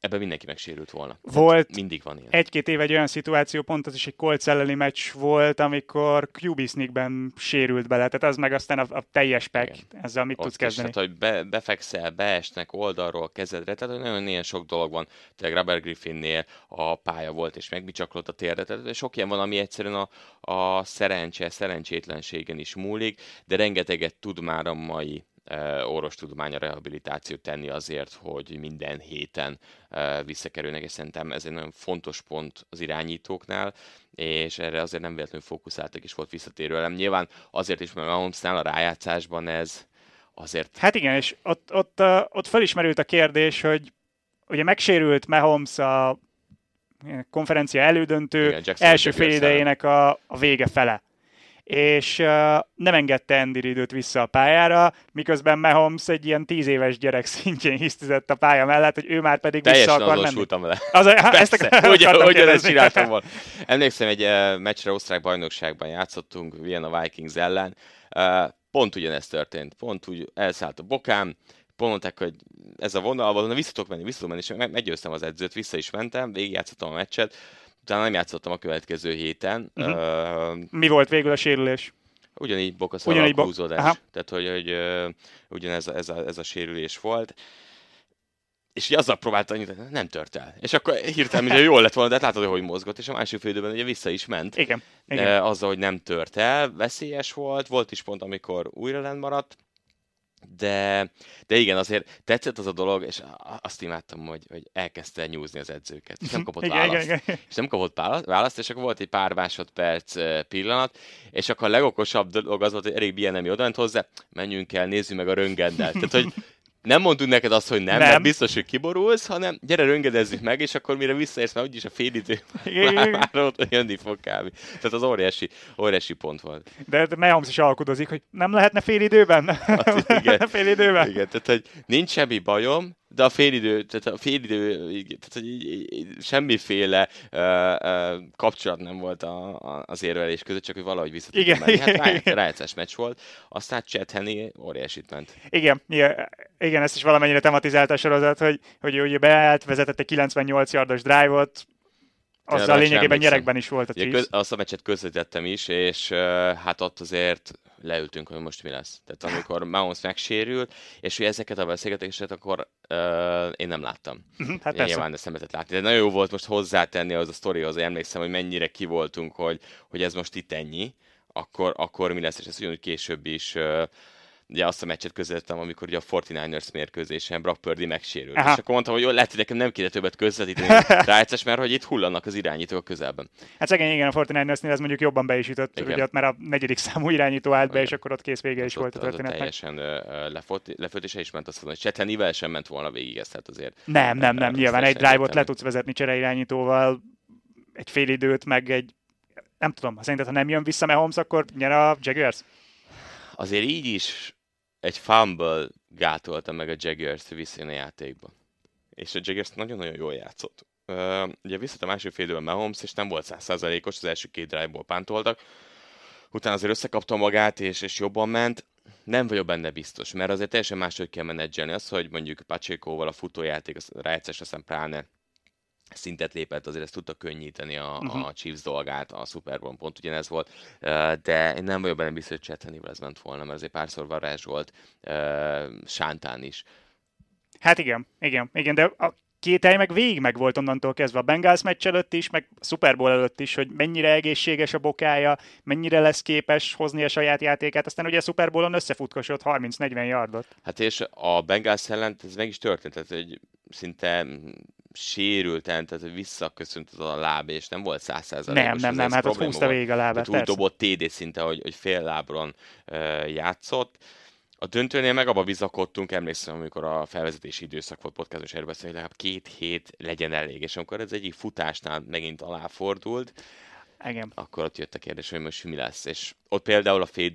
ebben mindenki megsérült volna. Volt Mindig van ilyen. egy-két év egy olyan szituáció, pont az is egy Colts elleni meccs volt, amikor QB sneakben sérült bele, tehát az meg aztán a, a teljes pack, Igen. ezzel mit Ott tudsz is, kezdeni? hát, hogy be, befekszel, beesnek oldalról kezedre, tehát hogy nagyon ilyen sok dolog van. Tényleg Robert Griffinnél a pálya volt, és megbicsaklott a térdet, tehát sok ilyen van, ami egyszerűen a, a szerencse, szerencsétlenségen is múlik, de rengeteget tud már a mai orvostudomány, a rehabilitációt tenni azért, hogy minden héten visszakerülnek, és szerintem ez egy nagyon fontos pont az irányítóknál, és erre azért nem véletlenül fókuszáltak, és volt visszatérő elem. Nyilván azért is, mert Mahomesnál a rájátszásban ez azért... Hát igen, és ott, ott, ott felismerült a kérdés, hogy ugye megsérült Mahomes a konferencia elődöntő igen, első fél idejének a, a vége fele és uh, nem engedte Andy Reidot vissza a pályára, miközben Mahomes egy ilyen tíz éves gyerek szintjén hisztizett a pálya mellett, hogy ő már pedig Teljesen vissza akar menni. vele. Az, ezt a, úgy, hogy ezt csináltam volna. Emlékszem, egy uh, meccsre osztrák bajnokságban játszottunk Vienna Vikings ellen, uh, pont ugyanezt történt, pont úgy elszállt a bokám, pont mondták, hogy ez a vonal, vonal visszatok menni, visszatok menni, és meggyőztem az edzőt, vissza is mentem, végigjátszottam a meccset, utána nem játszottam a következő héten. Uh-huh. Uh, Mi volt végül a sérülés? Ugyanígy bokaszalak ugyanígy bo- húzódás. Aha. Tehát, hogy, hogy uh, ugyanez a, ez, a, ez a sérülés volt. És így azzal próbálta annyit, nem tört el. És akkor hirtelen, hogy jól lett volna, de hát látod, hogy mozgott, és a másik félidőben ugye vissza is ment. Igen. Igen. Uh, azzal, hogy nem tört el, veszélyes volt, volt is pont, amikor újra lent maradt, de, de igen, azért tetszett az a dolog, és azt imádtam, hogy, hogy elkezdte nyúzni az edzőket, és nem kapott igen, választ. Igen, igen. És nem kapott választ, és akkor volt egy pár másodperc pillanat, és akkor a legokosabb dolog az volt, hogy Erik Bienemi odament hozzá, menjünk el, nézzük meg a röngendel. Tehát, hogy nem mondunk neked azt, hogy nem, nem. mert biztos, hogy kiborulsz, hanem gyere röngedezzük meg, és akkor mire visszaérsz, már úgyis a fél idő már, ott jönni fog kb. Tehát az óriási, óriási pont volt. De Mahomes is alkudozik, hogy nem lehetne fél időben? Hát, igen. fél időben? Igen, tehát hogy nincs semmi bajom, de a félidő, tehát a félidő, tehát hogy így, így, semmiféle uh, uh, kapcsolat nem volt a, a, az érvelés között, csak hogy valahogy vissza igen, menni. Hát rájátszás meccs volt, aztán Chad Henney óriásit ment. Igen, igen, igen, ezt is valamennyire tematizálta a sorozat, hogy, hogy ugye beállt, vezetett egy 98 yardos drive-ot, a lényegében nyerekben is volt a Chiefs. Köz, azt a meccset közvetettem is, és uh, hát ott azért leültünk, hogy most mi lesz. Tehát amikor Mahomes megsérült, és hogy ezeket a beszélgetéseket akkor uh, én nem láttam. Uh-huh, hát én nyilván ezt nem lehetett látni. De nagyon jó volt most hozzátenni az a sztorihoz, hogy emlékszem, hogy mennyire kivoltunk, hogy, hogy ez most itt ennyi, akkor, akkor mi lesz, és ez ugyanúgy később is uh, ugye azt a meccset közvetítettem, amikor ugye a 49ers mérkőzésen Brock Purdy megsérült. Aha. És akkor mondtam, hogy jó, lehet, hogy nekem nem kéne többet közvetíteni rájátszás, mert hogy itt hullanak az irányítók közelben. Hát szegény igen, a 49ersnél ez mondjuk jobban be is jutott, ugye ott már a negyedik számú irányító állt be, igen. és akkor ott kész vége is volt a történetnek. Teljesen lefőtt, és is ment azt mondani, hogy Csetenivel sem ment volna végig ezt, tehát azért. Nem, nem, nem, nyilván egy drive-ot le tudsz vezetni csereirányítóval, egy fél időt, meg egy nem tudom, szerinted, ha nem jön vissza Mahomes, akkor nyer a Jaguars? Azért így is egy fumble gátolta meg a Jaguars visszajön a játékba. És a Jaguars nagyon-nagyon jól játszott. Uh, ugye visszat a másik fél időben Mahomes, és nem volt százszázalékos, az első két drive-ból pántoltak. Utána azért összekapta magát, és, és jobban ment. Nem vagyok benne biztos, mert azért teljesen máshogy kell menedzselni az, hogy mondjuk Pacheco-val a futójáték, a rájátszás, aztán pláne szintet lépett, azért ezt tudta könnyíteni a, uh-huh. a Chiefs dolgát, a Super Bowl pont ugyanez volt, de én nem vagyok benne biztos, hogy Chetanivel ez ment volna, mert azért párszor varázs volt Sántán is. Hát igen, igen, igen, de a kételj meg végig meg volt onnantól kezdve a Bengals meccs előtt is, meg a Super Bowl előtt is, hogy mennyire egészséges a bokája, mennyire lesz képes hozni a saját játékát, aztán ugye a Super Bowl-on összefutkosott 30-40 yardot. Hát és a Bengals ellen ez meg is történt, tehát hogy szinte sérülten, tehát visszaköszönt az a láb, és nem volt százszázalékos. Nem, nem, nem, hát ott húzta végig a lábát. Úgy dobott TD szinte, hogy, hogy fél lábron uh, játszott. A döntőnél meg abba bizakodtunk, emlékszem, amikor a felvezetési időszak volt podcastos erről hogy legalább két hét legyen elég, és amikor ez egyik futásnál megint aláfordult, igen. akkor ott jött a kérdés, hogy most mi lesz. És ott például a fél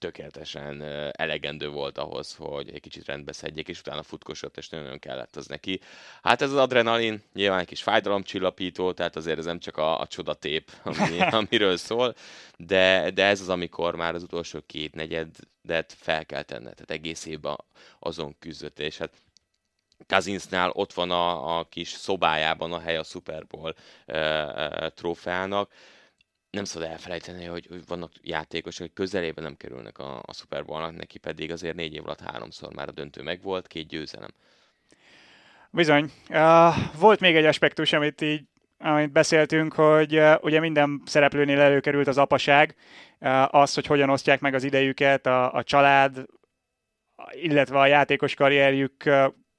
tökéletesen elegendő volt ahhoz, hogy egy kicsit rendbe szedjék, és utána futkosott, és nagyon kellett az neki. Hát ez az adrenalin, nyilván egy kis fájdalomcsillapító, tehát azért ez nem csak a, a csodatép, ami, amiről szól, de, de ez az, amikor már az utolsó két negyedet fel kell tenned, tehát egész évben azon küzdött, és hát Kazinsnál ott van a, a kis szobájában a hely a Super Bowl e, e, trófeának, nem szabad elfelejteni, hogy, hogy vannak játékosok, hogy közelében nem kerülnek a, a Super Bowl-nak, neki pedig azért négy év alatt háromszor már a döntő megvolt, két győzelem. Bizony. Uh, volt még egy aspektus, amit így amit beszéltünk, hogy uh, ugye minden szereplőnél előkerült az apaság, uh, az, hogy hogyan osztják meg az idejüket, a, a család, illetve a játékos karrierjük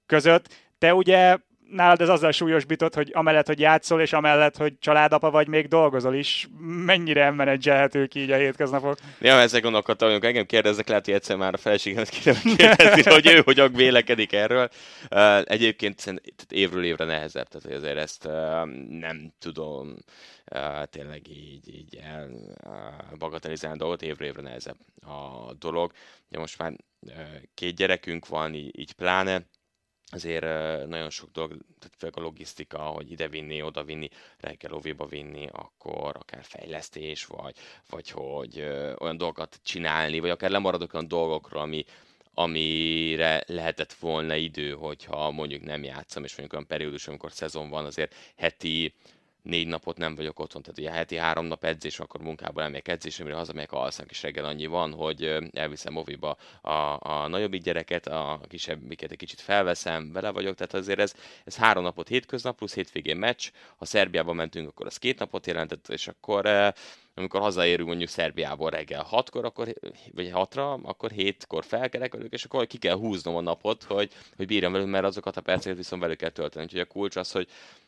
között. Te ugye nálad ez azzal súlyosbított, hogy amellett, hogy játszol, és amellett, hogy családapa vagy, még dolgozol is, mennyire menedzselhetők így a hétköznapok? Ja, ezek gondolkodtam, hogy engem kérdeznek, lehet, hogy egyszer már a feleségemet kéne kérdezni, hogy ő hogyan vélekedik erről. Egyébként évről évre nehezebb, tehát azért ezt nem tudom tényleg így, így el uh, bagatelizálni dolgot, évről évre nehezebb a dolog. Ja, most már két gyerekünk van, így, így pláne, azért nagyon sok dolog, tehát főleg a logisztika, hogy ide vinni, oda vinni, reggel óvéba vinni, akkor akár fejlesztés, vagy, vagy hogy olyan dolgokat csinálni, vagy akár lemaradok olyan dolgokról, ami, amire lehetett volna idő, hogyha mondjuk nem játszom, és mondjuk olyan periódus, amikor szezon van, azért heti négy napot nem vagyok otthon, tehát ugye heti három nap edzés, akkor munkából elmegyek edzésre, mire hazamegyek, alszak, és reggel annyi van, hogy elviszem moviba a, a nagyobbik gyereket, a kisebbiket egy kicsit felveszem, vele vagyok, tehát azért ez, ez három napot hétköznap, plusz hétvégén meccs, ha Szerbiába mentünk, akkor az két napot jelentett, és akkor amikor hazaérünk mondjuk Szerbiából reggel hatkor, akkor, vagy hatra, akkor hétkor felkerek velük, és akkor ki kell húznom a napot, hogy, hogy bírjam velük, mert azokat a perceket viszont velük kell tölteni. Úgyhogy a kulcs az, hogy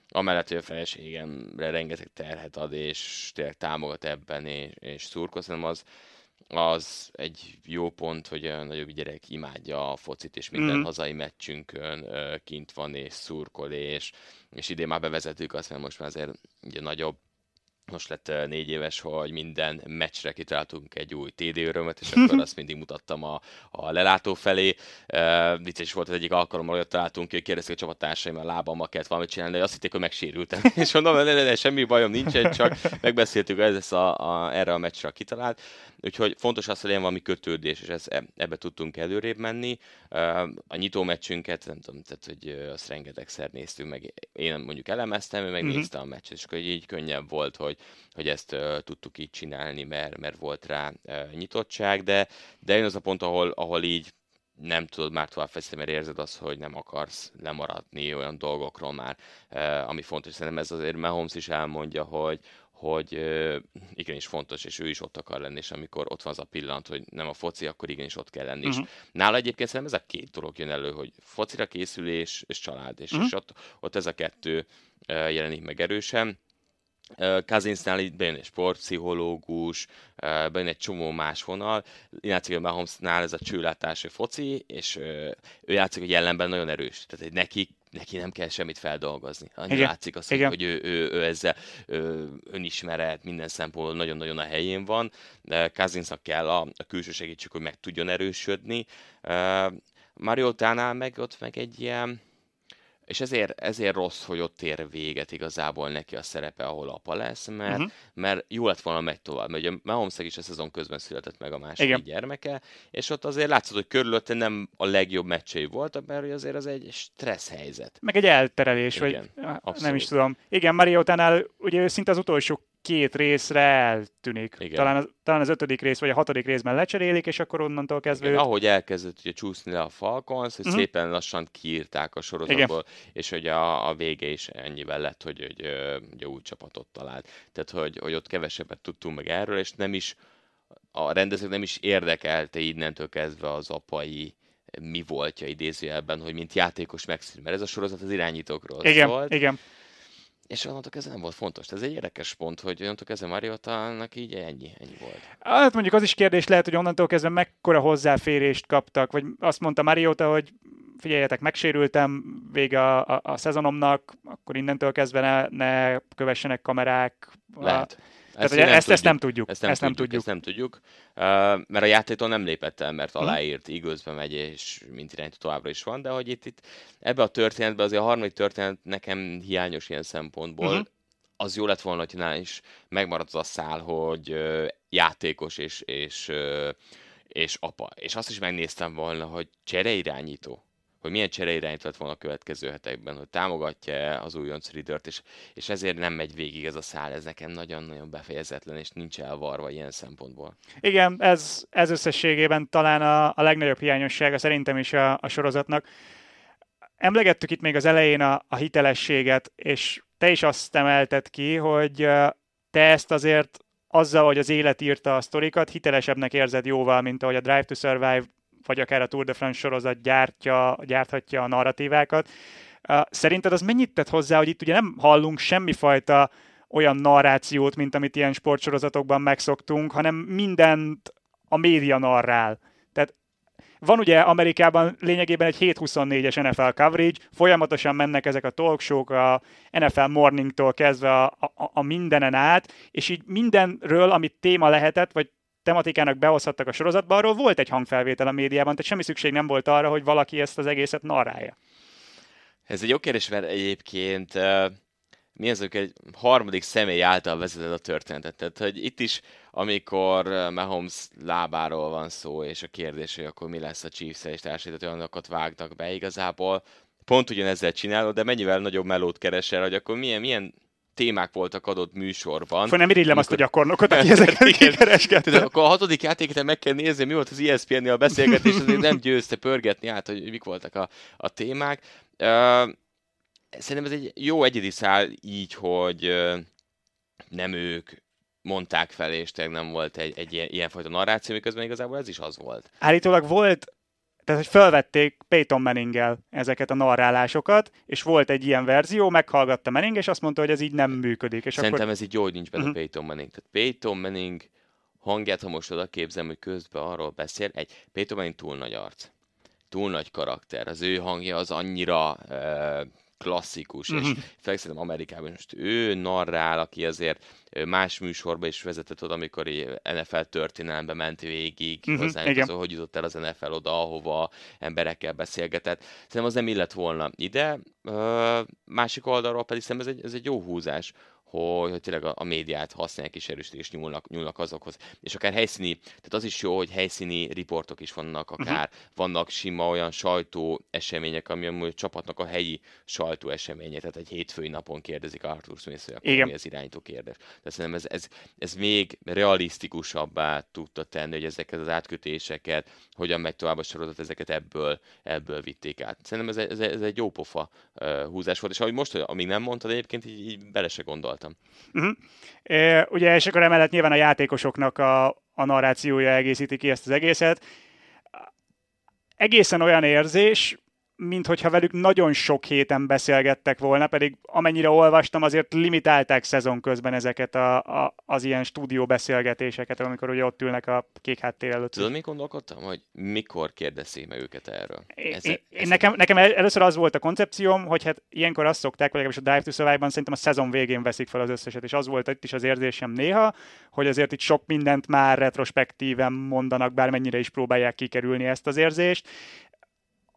amellett, hogy a feleségemre rengeteg terhet ad, és tényleg támogat ebben, és, és szurkol, szerintem az, az egy jó pont, hogy a nagyobb gyerek imádja a focit, és minden mm. hazai meccsünkön kint van, és szurkol, és, és idén már bevezetük azt, mert most már azért ugye nagyobb, most lett négy éves, hogy minden meccsre kitaláltunk egy új TD örömet, és akkor azt mindig mutattam a, a lelátó felé. Uh, vicces volt az egyik alkalommal, hogy találtunk ki, hogy kérdezték a csapattársaim, a lábammal kellett valamit csinálni, de azt hitték, hogy megsérültem. és mondom, ne, ne, ne, semmi bajom nincsen, csak megbeszéltük, hogy ez a, a, erre a meccsre kitalált. Úgyhogy fontos az, hogy legyen valami kötődés, és ez, ebbe tudtunk előrébb menni. A nyitó meccsünket, nem tudom, tehát, hogy azt rengetegszer néztünk meg. Én mondjuk elemeztem, ő megnézte uh-huh. a meccset, és akkor így könnyebb volt, hogy, hogy ezt uh, tudtuk így csinálni, mert, mert volt rá uh, nyitottság, de, de jön az a pont, ahol, ahol így nem tudod már tovább feszni, mert érzed azt, hogy nem akarsz lemaradni olyan dolgokról már, uh, ami fontos. Szerintem ez azért Mahomes is elmondja, hogy, hogy igenis fontos, és ő is ott akar lenni, és amikor ott van az a pillanat, hogy nem a foci, akkor igenis ott kell lenni. Uh-huh. És nála egyébként szerintem ez a két dolog jön elő, hogy focira készülés és család, és, uh-huh. és ott, ott ez a kettő jelenik meg erősen. Kazinsnál itt bejön egy sportpszichológus, bejön egy csomó más vonal. Játszik a Mahomesnál ez a csőlátás foci, és ő játszik, hogy ellenben nagyon erős. Tehát egy neki neki nem kell semmit feldolgozni. Annyira Igen. látszik azt, Igen. hogy ő, ő, ő ezzel ő, önismeret, minden szempontból nagyon-nagyon a helyén van, de Kazinsnak kell a, a külső segítség, hogy meg tudjon erősödni. Uh, Mariotánál meg ott meg egy ilyen és ezért, ezért rossz, hogy ott ér véget igazából neki a szerepe, ahol apa lesz, mert, uh-huh. mert jó lett volna megy tovább. Mert ugye mahomes is a szezon közben született meg a második Igen. gyermeke, és ott azért látszott, hogy körülötte nem a legjobb meccsei voltak, mert azért az egy stressz helyzet. Meg egy elterelés, Igen, vagy nem is tudom. Igen, Mariotánál ugye szinte az utolsó két részre eltűnik. Igen. Talán, az, talán az ötödik rész vagy a hatodik részben lecserélik, és akkor onnantól kezdve... Igen, ahogy elkezdett ugye csúszni le a Falcons, hogy uh-huh. szépen lassan kiírták a sorozatból, Igen. és hogy a, a vége is ennyivel lett, hogy, hogy, hogy új csapatot talált. Tehát, hogy, hogy ott kevesebbet tudtunk meg erről, és nem is a rendezők nem is érdekelte innentől kezdve az apai mi voltja idézőjelben, hogy mint játékos megszűn, mert ez a sorozat az irányítókról igen, szólt. Igen, és onnantól kezdve nem volt fontos. Ez egy érdekes pont, hogy onnantól kezdve Mariota-nak így ennyi, ennyi volt. Hát mondjuk az is kérdés lehet, hogy onnantól kezdve mekkora hozzáférést kaptak, vagy azt mondta Mariota, hogy figyeljetek, megsérültem vége a, a, a szezonomnak, akkor innentől kezdve ne, ne kövessenek kamerák. Lehet. A, Tehát, ezt, ezt nem tudjuk. Ezt nem, ezt nem tudjuk. Ezt nem tudjuk. Mert a játéktól nem lépett el, mert mhm. aláírt, igazbe megy, és mint irányító továbbra is van, de hogy itt, itt ebbe a történetben azért a harmadik történet nekem hiányos ilyen szempontból. Uh-huh. Az jó lett volna, hogy nál is megmaradt az a szál, hogy játékos és, és, és apa. És azt is megnéztem volna, hogy csereirányító hogy milyen csereirányít lett volna a következő hetekben, hogy támogatja az újonc Riddert, és, és ezért nem megy végig ez a szál, ez nekem nagyon-nagyon befejezetlen, és nincs elvarva ilyen szempontból. Igen, ez, ez összességében talán a, a legnagyobb hiányossága szerintem is a, a sorozatnak. Emlegettük itt még az elején a, a hitelességet, és te is azt emelted ki, hogy te ezt azért azzal, hogy az élet írta a sztorikat, hitelesebbnek érzed jóval, mint ahogy a Drive to Survive vagy akár a Tour de France sorozat gyártja, gyárthatja a narratívákat. Szerinted az mennyit tett hozzá, hogy itt ugye nem hallunk semmifajta olyan narrációt, mint amit ilyen sportsorozatokban megszoktunk, hanem mindent a média narrál. Tehát van ugye Amerikában lényegében egy 7-24-es NFL coverage, folyamatosan mennek ezek a talkshow a NFL Morningtól kezdve a, a, a mindenen át, és így mindenről, amit téma lehetett, vagy tematikának behozhattak a sorozatba, arról volt egy hangfelvétel a médiában, tehát semmi szükség nem volt arra, hogy valaki ezt az egészet narrálja. Ez egy jó kérdés, mert egyébként mi az, egy harmadik személy által vezeted a történetet. Tehát, hogy itt is, amikor Mahomes lábáról van szó, és a kérdés, hogy akkor mi lesz a chiefs és társított olyanokat vágnak be, igazából pont ugyanezzel csinálod, de mennyivel nagyobb melót keresel, hogy akkor milyen, milyen témák voltak adott műsorban. Fő nem irigylem azt a gyakornokot, aki ezeket kikereskedte. Akkor a hatodik játékot meg kell nézni, mi volt az ESPN-nél a beszélgetés, azért nem győzte pörgetni át, hogy mik voltak a, a témák. Uh, szerintem ez egy jó egyedi szál így, hogy nem ők mondták fel, és tényleg nem volt egy, egy ilyen, ilyenfajta narráció, miközben igazából ez is az volt. Állítólag volt, tehát hogy felvették Peyton manning ezeket a narrálásokat, és volt egy ilyen verzió, meghallgatta Manning, és azt mondta, hogy ez így nem működik. És Szerintem akkor... ez így jó, hogy nincs benne uh-huh. Peyton Manning. Tehát Peyton Manning hangját, ha most oda képzem, hogy közben arról beszél, egy Peyton Manning túl nagy arc, túl nagy karakter, az ő hangja az annyira uh, klasszikus, uh-huh. és mhm. fekszem Amerikában most ő narrál, aki azért más műsorba is vezetett oda, amikor NFL történelembe ment végig, uh-huh. az, az, hogy jutott el az NFL oda, ahova emberekkel beszélgetett. Szerintem az nem illet volna ide. Másik oldalról pedig szerintem ez egy, ez egy jó húzás, hogy, hogy tényleg a, a médiát használják és erősítik és nyúlnak, nyúlnak azokhoz. És akár helyszíni, tehát az is jó, hogy helyszíni riportok is vannak, mhm. akár uh-huh. vannak sima olyan sajtó események, ami a csapatnak a helyi sajtó eseménye, tehát egy hétfői napon kérdezik Arthur Smith, hogy akkor mi az irányító kérdés. Tehát szerintem ez, ez, ez még realisztikusabbá tudta tenni, hogy ezeket az átkötéseket, hogyan megy tovább a sorozat, ezeket ebből, ebből vitték át. Szerintem ez, ez, ez egy jó pofa uh, húzás volt, és ahogy most, amíg nem mondtad egyébként, így, így bele se gondolt voltam. Uh-huh. E, ugye, és akkor emellett nyilván a játékosoknak a, a narrációja egészíti ki ezt az egészet. Egészen olyan érzés, mint hogyha velük nagyon sok héten beszélgettek volna, pedig amennyire olvastam, azért limitálták szezon közben ezeket a, a, az ilyen stúdió beszélgetéseket, amikor ugye ott ülnek a kék háttér előtt. Tudod, mi gondolkodtam, hogy mikor kérdezik meg őket erről? Ez, én, ez... Nekem, nekem először az volt a koncepcióm, hogy hát ilyenkor azt szokták, vagy legalábbis a Dive to Survive-ban szerintem a szezon végén veszik fel az összeset, és az volt itt is az érzésem néha, hogy azért itt sok mindent már retrospektíven mondanak, bármennyire is próbálják kikerülni ezt az érzést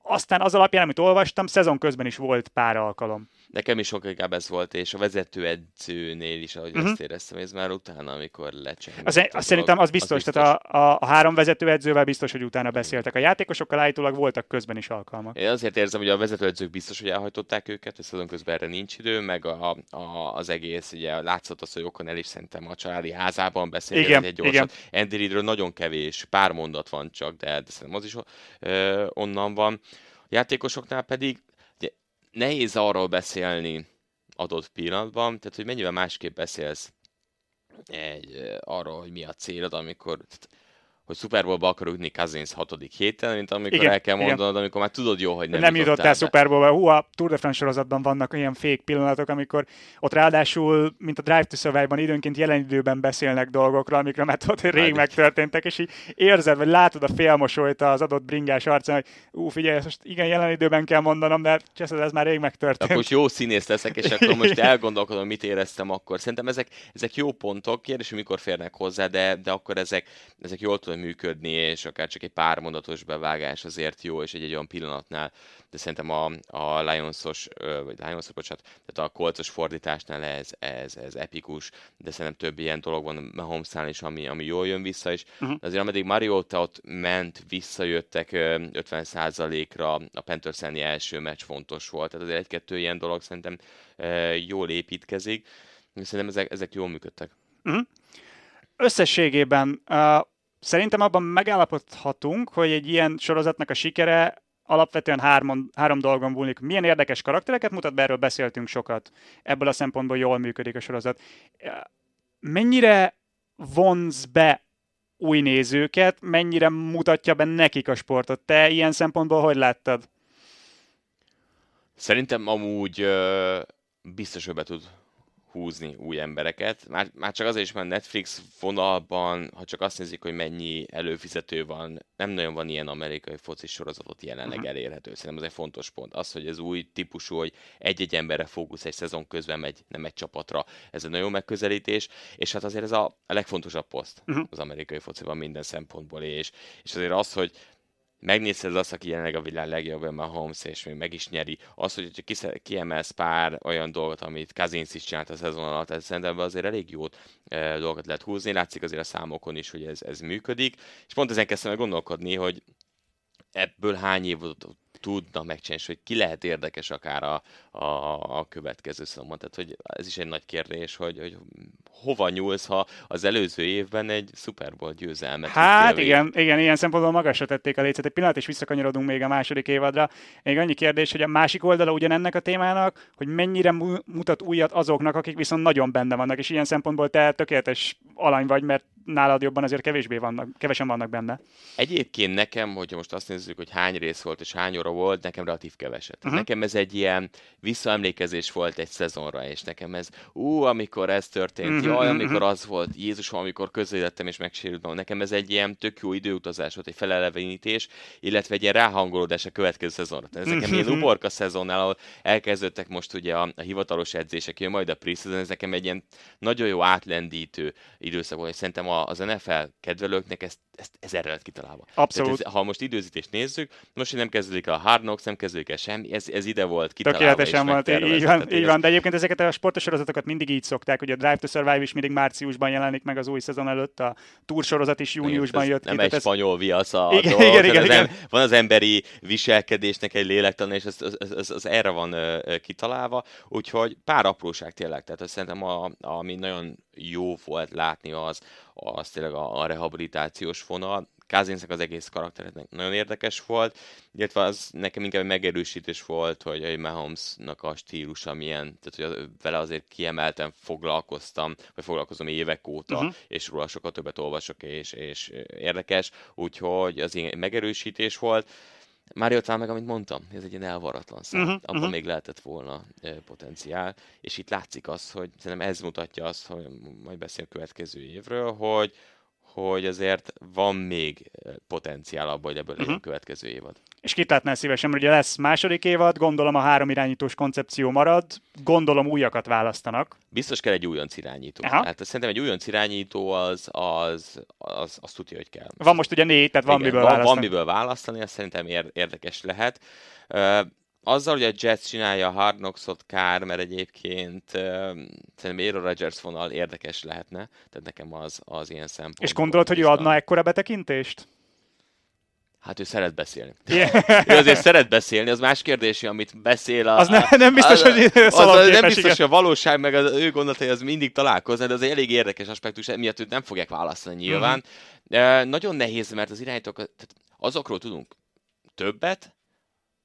aztán az alapján, amit olvastam, szezon közben is volt pár alkalom. Nekem is sokkal inkább ez volt, és a vezetőedzőnél is, ahogy uh-huh. azt éreztem, ez már utána, amikor lecsengett. Az, az szerintem az biztos, az biztos. tehát a, a, a három vezetőedzővel biztos, hogy utána beszéltek. A játékosokkal állítólag voltak közben is alkalmak. Én azért érzem, hogy a vezetőedzők biztos, hogy elhajtották őket, és azon közben erre nincs idő, meg a, a, az egész, ugye látszott az, hogy Okon el is szerintem a családi házában beszélgetett egy gyorsan. Andy Reidről nagyon kevés, pár mondat van csak, de, de szerintem az is ö, onnan van. A játékosoknál pedig nehéz arról beszélni adott pillanatban, tehát hogy mennyivel másképp beszélsz egy, arról, hogy mi a célod, amikor hogy Super Bowl-ba akar ütni Cousins hatodik héten, mint amikor igen, el kell mondanod, igen. amikor már tudod jó, hogy nem, nem jutott el Super Bowl-ba. Hú, a Tour de France sorozatban vannak ilyen fék pillanatok, amikor ott ráadásul, mint a Drive to Survive-ban időnként jelen időben beszélnek dolgokról, amikre már tudod, hogy rég megtörténtek, és így érzed, vagy látod a félmosolyt az adott bringás arcán, hogy ú, figyelj, most igen, jelen időben kell mondanom, de cseszed, ez már rég megtörtént. Akkor most jó színész leszek, és akkor most elgondolkodom, mit éreztem akkor. Szerintem ezek, ezek jó pontok, kérdés, mikor férnek hozzá, de, de akkor ezek, ezek jól tudom működni, és akár csak egy pár mondatos bevágás azért jó, és egy, egy olyan pillanatnál, de szerintem a, a Lionsos, vagy Lionsos, bocsánat, tehát a kolcos fordításnál ez, ez, ez epikus, de szerintem több ilyen dolog van Mahomesnál is, ami, ami jól jön vissza, és uh-huh. azért ameddig Mariota ott ment, visszajöttek 50%-ra, a Panthers első meccs fontos volt, tehát azért egy-kettő ilyen dolog szerintem jól építkezik, szerintem ezek, ezek jól működtek. Uh-huh. Összességében uh, Szerintem abban megállapodhatunk, hogy egy ilyen sorozatnak a sikere alapvetően három, három dolgon múlik. Milyen érdekes karaktereket mutat be, erről beszéltünk sokat. Ebből a szempontból jól működik a sorozat. Mennyire vonz be új nézőket, mennyire mutatja be nekik a sportot. Te ilyen szempontból hogy láttad? Szerintem amúgy biztos, hogy be tud húzni új embereket. Már, már csak azért is, mert Netflix vonalban, ha csak azt nézik, hogy mennyi előfizető van, nem nagyon van ilyen amerikai foci sorozatot jelenleg uh-huh. elérhető. Szerintem ez egy fontos pont. Az, hogy ez új típusú, hogy egy-egy emberre fókusz egy szezon közben megy, nem egy csapatra. Ez egy nagyon megközelítés, és hát azért ez a, legfontosabb poszt uh-huh. az amerikai fociban minden szempontból, és, és azért az, hogy megnézed azt, aki jelenleg a világ legjobb, Mahomes, és még meg is nyeri. Az, hogy kiemelsz pár olyan dolgot, amit Kazinsz is csinált a szezon alatt, ez szerintem azért elég jó e, dolgokat lehet húzni. Látszik azért a számokon is, hogy ez, ez működik. És pont ezen kezdtem el gondolkodni, hogy ebből hány év tudna megcsinálni, és hogy ki lehet érdekes akár a, a, a következő szomban. Tehát, hogy ez is egy nagy kérdés, hogy, hogy hova nyúlsz, ha az előző évben egy Super Bowl győzelmet Hát igen, igen, ilyen szempontból magasra tették a lécet. Egy pillanat, és visszakanyarodunk még a második évadra. Még annyi kérdés, hogy a másik oldala ugyanennek a témának, hogy mennyire mutat újat azoknak, akik viszont nagyon benne vannak, és ilyen szempontból te tökéletes alany vagy, mert nálad jobban azért kevésbé vannak, kevesen vannak benne. Egyébként nekem, hogyha most azt nézzük, hogy hány rész volt és hány óra volt, nekem relatív keveset. Uh-huh. Nekem ez egy ilyen visszaemlékezés volt egy szezonra, és nekem ez, ú, amikor ez történt, uh-huh, jaj, amikor uh-huh. az volt, Jézusom, amikor közélettem és megsérültem. Nekem ez egy ilyen tök jó időutazás volt, egy felelevenítés, illetve egy ilyen ráhangolódás a következő szezonra. Tehát ez nekem ilyen uborka szezonnál, ahol elkezdődtek most ugye a, a hivatalos edzések, jön majd a preseason, ez nekem egy ilyen nagyon jó átlendítő időszak volt, és szerintem az NFL kedvelőknek ezt, ezt ezerre lett kitalálva. Abszolút. ez, ha most időzítést nézzük, most nem kezdődik a Hard Knocks, nem kezdődik el semmi, ez, ez ide volt kitalálva. Tökéletesen volt, így van, így van, de egyébként ezeket a sportos sorozatokat mindig így szokták, hogy a Drive to Survive is mindig márciusban jelenik meg az új szezon előtt, a Tour sorozat is júniusban igen, jött nem ki. Nem egy ez... spanyol viasz a igen, dolog, igen, igen, igen. Em- van az emberi viselkedésnek egy lélektan, és ez, ez, ez, ez erre van uh, kitalálva, úgyhogy pár apróság tényleg, tehát szerintem a, ami nagyon jó volt látni az, az tényleg a, a rehabilitációs vonal. Kázinszak az egész karakternek nagyon érdekes volt, illetve az nekem inkább egy megerősítés volt, hogy a Mahomesnak a stílusa milyen, tehát hogy vele azért kiemelten foglalkoztam, vagy foglalkozom évek óta, uh-huh. és róla sokkal többet olvasok, és, és érdekes, úgyhogy az egy megerősítés volt. Mário talán meg, amit mondtam, ez egy ilyen elvaratlan szám. Uh-huh, Abban uh-huh. még lehetett volna e, potenciál, és itt látszik az, hogy szerintem ez mutatja azt, hogy majd beszél a következő évről, hogy, hogy azért van még potenciál abban, hogy ebből uh-huh. legyen következő évad. És kit látnál szívesen, mert ugye lesz második évad, gondolom a három irányítós koncepció marad, gondolom újakat választanak. Biztos kell egy újonc irányító. Aha. Hát szerintem egy újonc irányító az, az, az, az tudja, hogy kell. Van most ugye négy, tehát van Igen, miből van, választani. Van miből választani, ez szerintem érdekes lehet. Azzal, hogy a Jets csinálja a Hard Knocks-ot kár, mert egyébként uh, szerintem Aaron Rodgers vonal érdekes lehetne, tehát nekem az, az ilyen szempont. És gondolod, hogy ő adna ekkora betekintést? Hát ő szeret beszélni. Yeah. ő azért szeret beszélni, az más kérdés, amit beszél. A, az ne, nem biztos, az, hogy az, az nem biztos, hogy a valóság, meg az ő gondolatai az mindig találkoznak, de az egy elég érdekes aspektus, emiatt őt nem fogják választani nyilván. Mm-hmm. Uh, nagyon nehéz, mert az irányítók, azokról tudunk többet,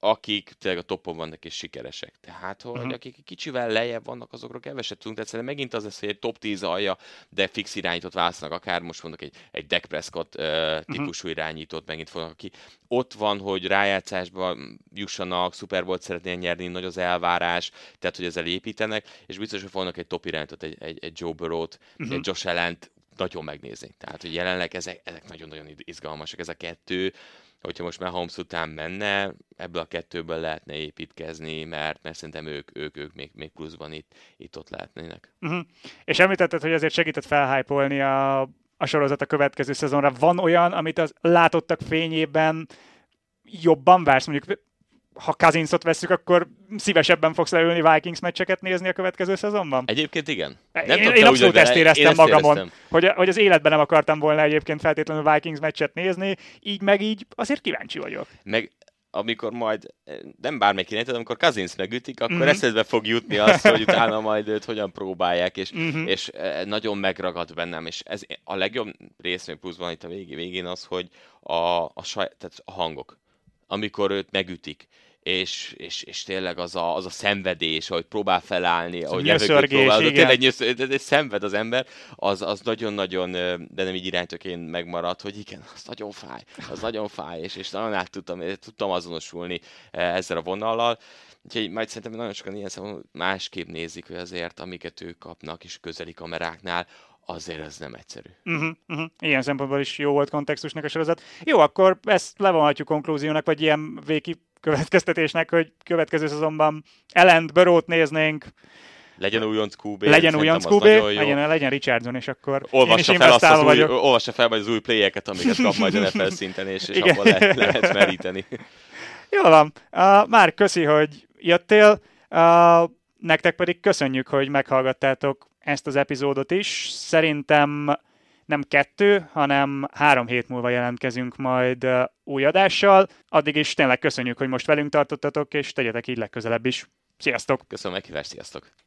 akik tényleg a topon vannak és sikeresek. Tehát, hogy uh-huh. akik kicsivel lejjebb vannak, azokról keveset tudunk. Tehát szerintem megint az lesz, hogy egy top 10 alja, de fix irányítót választanak, akár most mondok egy, egy Dak Prescott uh, típusú uh-huh. irányítót megint fognak, aki ott van, hogy rájátszásba jussanak, Super Bowl szeretnének nyerni, nagy az elvárás, tehát, hogy ezzel építenek, és biztos, hogy fognak egy top irányítót, egy, egy, egy Joe Burrow-t, uh-huh. egy Josh allen nagyon megnézni. Tehát, hogy jelenleg ezek, ezek nagyon-nagyon izgalmasak, ez a kettő hogyha most már Holmes után menne, ebből a kettőből lehetne építkezni, mert, mert szerintem ők, ők, ők még, még pluszban itt, itt ott lehetnének. Uh-huh. És említetted, hogy azért segített felhájpolni a, a sorozat a következő szezonra. Van olyan, amit az látottak fényében jobban vársz? Mondjuk ha Kazinszot veszük, akkor szívesebben fogsz leülni Vikings meccseket nézni a következő szezonban? Egyébként igen. Nem én, én abszolút ezt éreztem én magamon, éreztem. Hogy, hogy az életben nem akartam volna egyébként feltétlenül Vikings meccset nézni, így meg így azért kíváncsi vagyok. Meg amikor majd, nem bármelyik irányító, amikor Kazinsz megütik, akkor mm-hmm. eszedbe fog jutni az, hogy utána majd őt hogyan próbálják, és, mm-hmm. és e, nagyon megragad bennem, és ez a legjobb rész még pluszban itt a végén, végén az, hogy a, a, saj, tehát a hangok amikor őt megütik, és, és, és tényleg az a, az a szenvedés, ahogy próbál felállni, ahogy nyöszörgés, próbál, igen. tényleg nyösz, szenved az ember, az, az nagyon-nagyon, de nem így iránytoként megmaradt, hogy igen, az nagyon fáj, az nagyon fáj, és, és nagyon át tudtam, tudtam azonosulni ezzel a vonallal. Úgyhogy majd szerintem nagyon sokan ilyen szemben másképp nézik, hogy azért, amiket ők kapnak is közeli kameráknál, azért ez nem egyszerű. Uh-huh, uh-huh. Ilyen szempontból is jó volt kontextusnak a sorozat. Jó, akkor ezt levonhatjuk konklúziónak, vagy ilyen véki következtetésnek, hogy következő szezonban Ellent, Börót néznénk, legyen újonc QB. Legyen újonc QB, legyen, legyen Richardson, és akkor olvassa fel, azt az új, olvassa fel majd az új playeket, amiket kap majd a NFL szinten, és, és abban le, lehet meríteni. Jó van. Uh, már köszi, hogy jöttél. Uh, nektek pedig köszönjük, hogy meghallgattátok ezt az epizódot is. Szerintem nem kettő, hanem három hét múlva jelentkezünk majd új adással. Addig is tényleg köszönjük, hogy most velünk tartottatok, és tegyetek így legközelebb is. Sziasztok! Köszönöm meghívást, sziasztok!